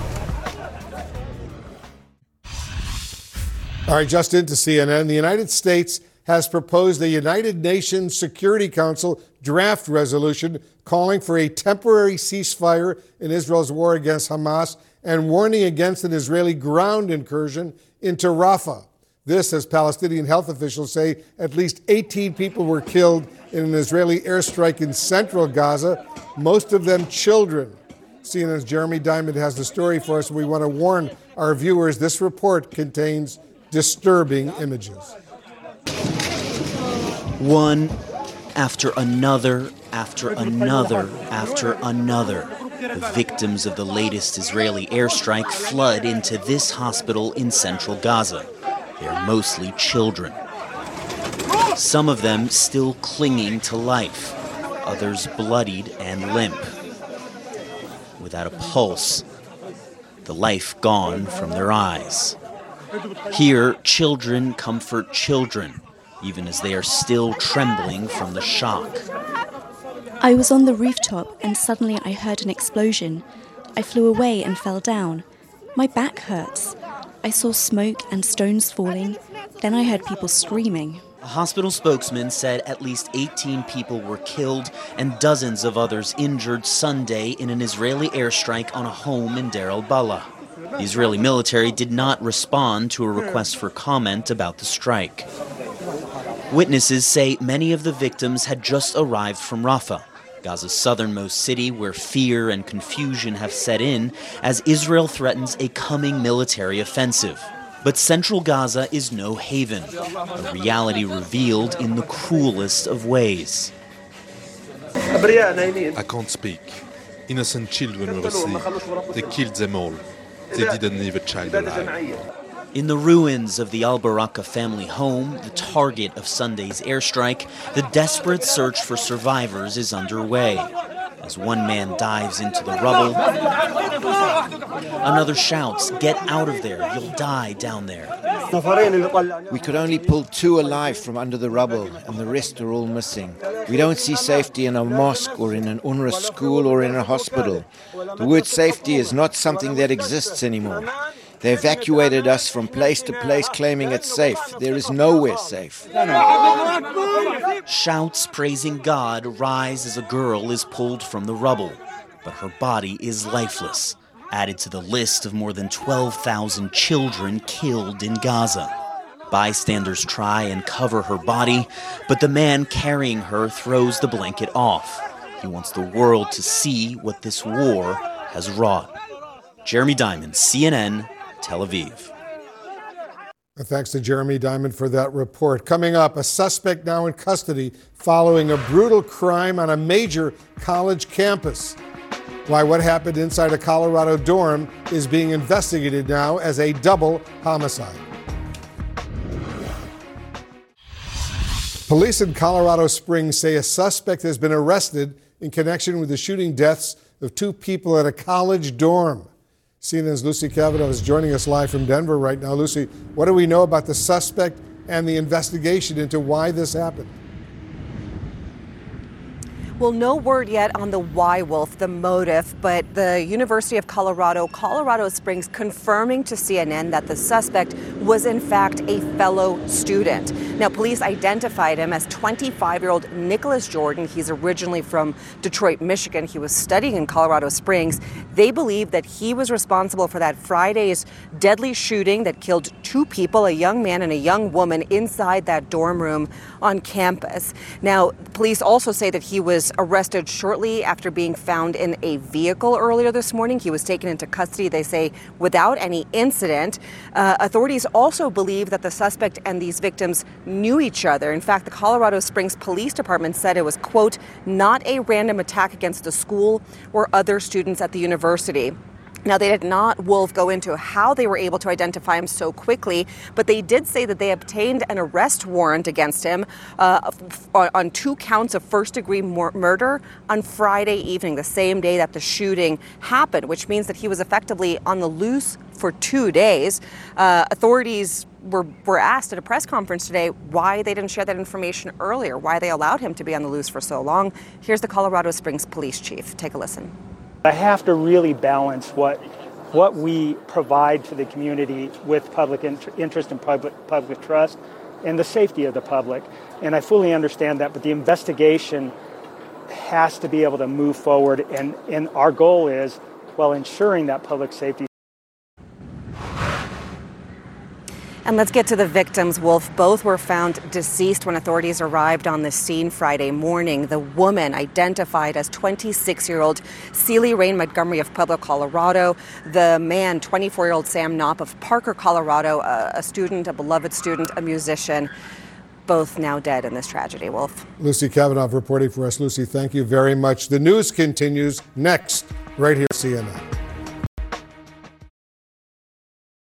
All right, just into CNN. The United States has proposed a United Nations Security Council draft resolution calling for a temporary ceasefire in Israel's war against Hamas and warning against an Israeli ground incursion into Rafah. This, as Palestinian health officials say, at least 18 people were killed in an Israeli airstrike in central Gaza, most of them children. CNN's Jeremy Diamond has the story for us. We want to warn our viewers this report contains disturbing images. One after another, after another, after another. The victims of the latest Israeli airstrike flood into this hospital in central Gaza. They're mostly children. Some of them still clinging to life, others bloodied and limp. Without a pulse, the life gone from their eyes. Here, children comfort children, even as they are still trembling from the shock. I was on the rooftop and suddenly I heard an explosion. I flew away and fell down. My back hurts. I saw smoke and stones falling. Then I heard people screaming. A hospital spokesman said at least 18 people were killed and dozens of others injured Sunday in an Israeli airstrike on a home in Deir al-Balah. The Israeli military did not respond to a request for comment about the strike. Witnesses say many of the victims had just arrived from Rafah, Gaza's southernmost city, where fear and confusion have set in as Israel threatens a coming military offensive. But central Gaza is no haven, a reality revealed in the cruelest of ways. I can't speak. Innocent children were asleep. They killed them all. They didn't leave a child alive. In the ruins of the Al Baraka family home, the target of Sunday's airstrike, the desperate search for survivors is underway. As one man dives into the rubble, another shouts, Get out of there, you'll die down there. We could only pull two alive from under the rubble, and the rest are all missing. We don't see safety in a mosque or in an UNRWA school or in a hospital. The word safety is not something that exists anymore. They evacuated us from place to place, claiming it's safe. There is nowhere safe. Shouts praising God rise as a girl is pulled from the rubble, but her body is lifeless, added to the list of more than 12,000 children killed in Gaza. Bystanders try and cover her body, but the man carrying her throws the blanket off. He wants the world to see what this war has wrought. Jeremy Diamond, CNN, Tel Aviv. Thanks to Jeremy Diamond for that report. Coming up, a suspect now in custody following a brutal crime on a major college campus. Why what happened inside a Colorado dorm is being investigated now as a double homicide. Police in Colorado Springs say a suspect has been arrested in connection with the shooting deaths of two people at a college dorm. CNN's Lucy Kafanov is joining us live from Denver right now. Lucy, what do we know about the suspect and the investigation into why this happened? Well, no word yet on the why wolf, the motive, but the University of Colorado, Colorado Springs, confirming to CNN that the suspect was in fact a fellow student. Now, police identified him as 25 year old Nicholas Jordan. He's originally from Detroit, Michigan. He was studying in Colorado Springs. They believe that he was responsible for that Friday's deadly shooting that killed two people, a young man and a young woman, inside that dorm room on campus. Now, police also say that he was arrested shortly after being found in a vehicle earlier this morning. He was taken into custody, they say, without any incident. Uh, authorities also believe that the suspect and these victims knew each other. In fact, the Colorado Springs Police Department said it was, quote, not a random attack against the school or other students at the university. Now, they did not, Wolf, go into how they were able to identify him so quickly, but they did say that they obtained an arrest warrant against him uh, on two counts of first degree murder on Friday evening, the same day that the shooting happened, which means that he was effectively on the loose for two days. Uh, authorities were, were asked at a press conference today why they didn't share that information earlier, why they allowed him to be on the loose for so long. Here's the Colorado Springs police chief. Take a listen. I have to really balance what what we provide to the community with public interest and public public trust and the safety of the public. And I fully understand that, but the investigation has to be able to move forward and, and our goal is while ensuring that public safety And let's get to the victims, Wolf. Both were found deceased when authorities arrived on the scene Friday morning. The woman identified as 26 year old Celie Rain Montgomery of Pueblo, Colorado. The man, 24 year old Sam Knopp of Parker, Colorado, a, a student, a beloved student, a musician both now dead in this tragedy. Wolf. Lucy Kafanov reporting for us. Lucy, thank you very much. The news continues next, right here, CNN.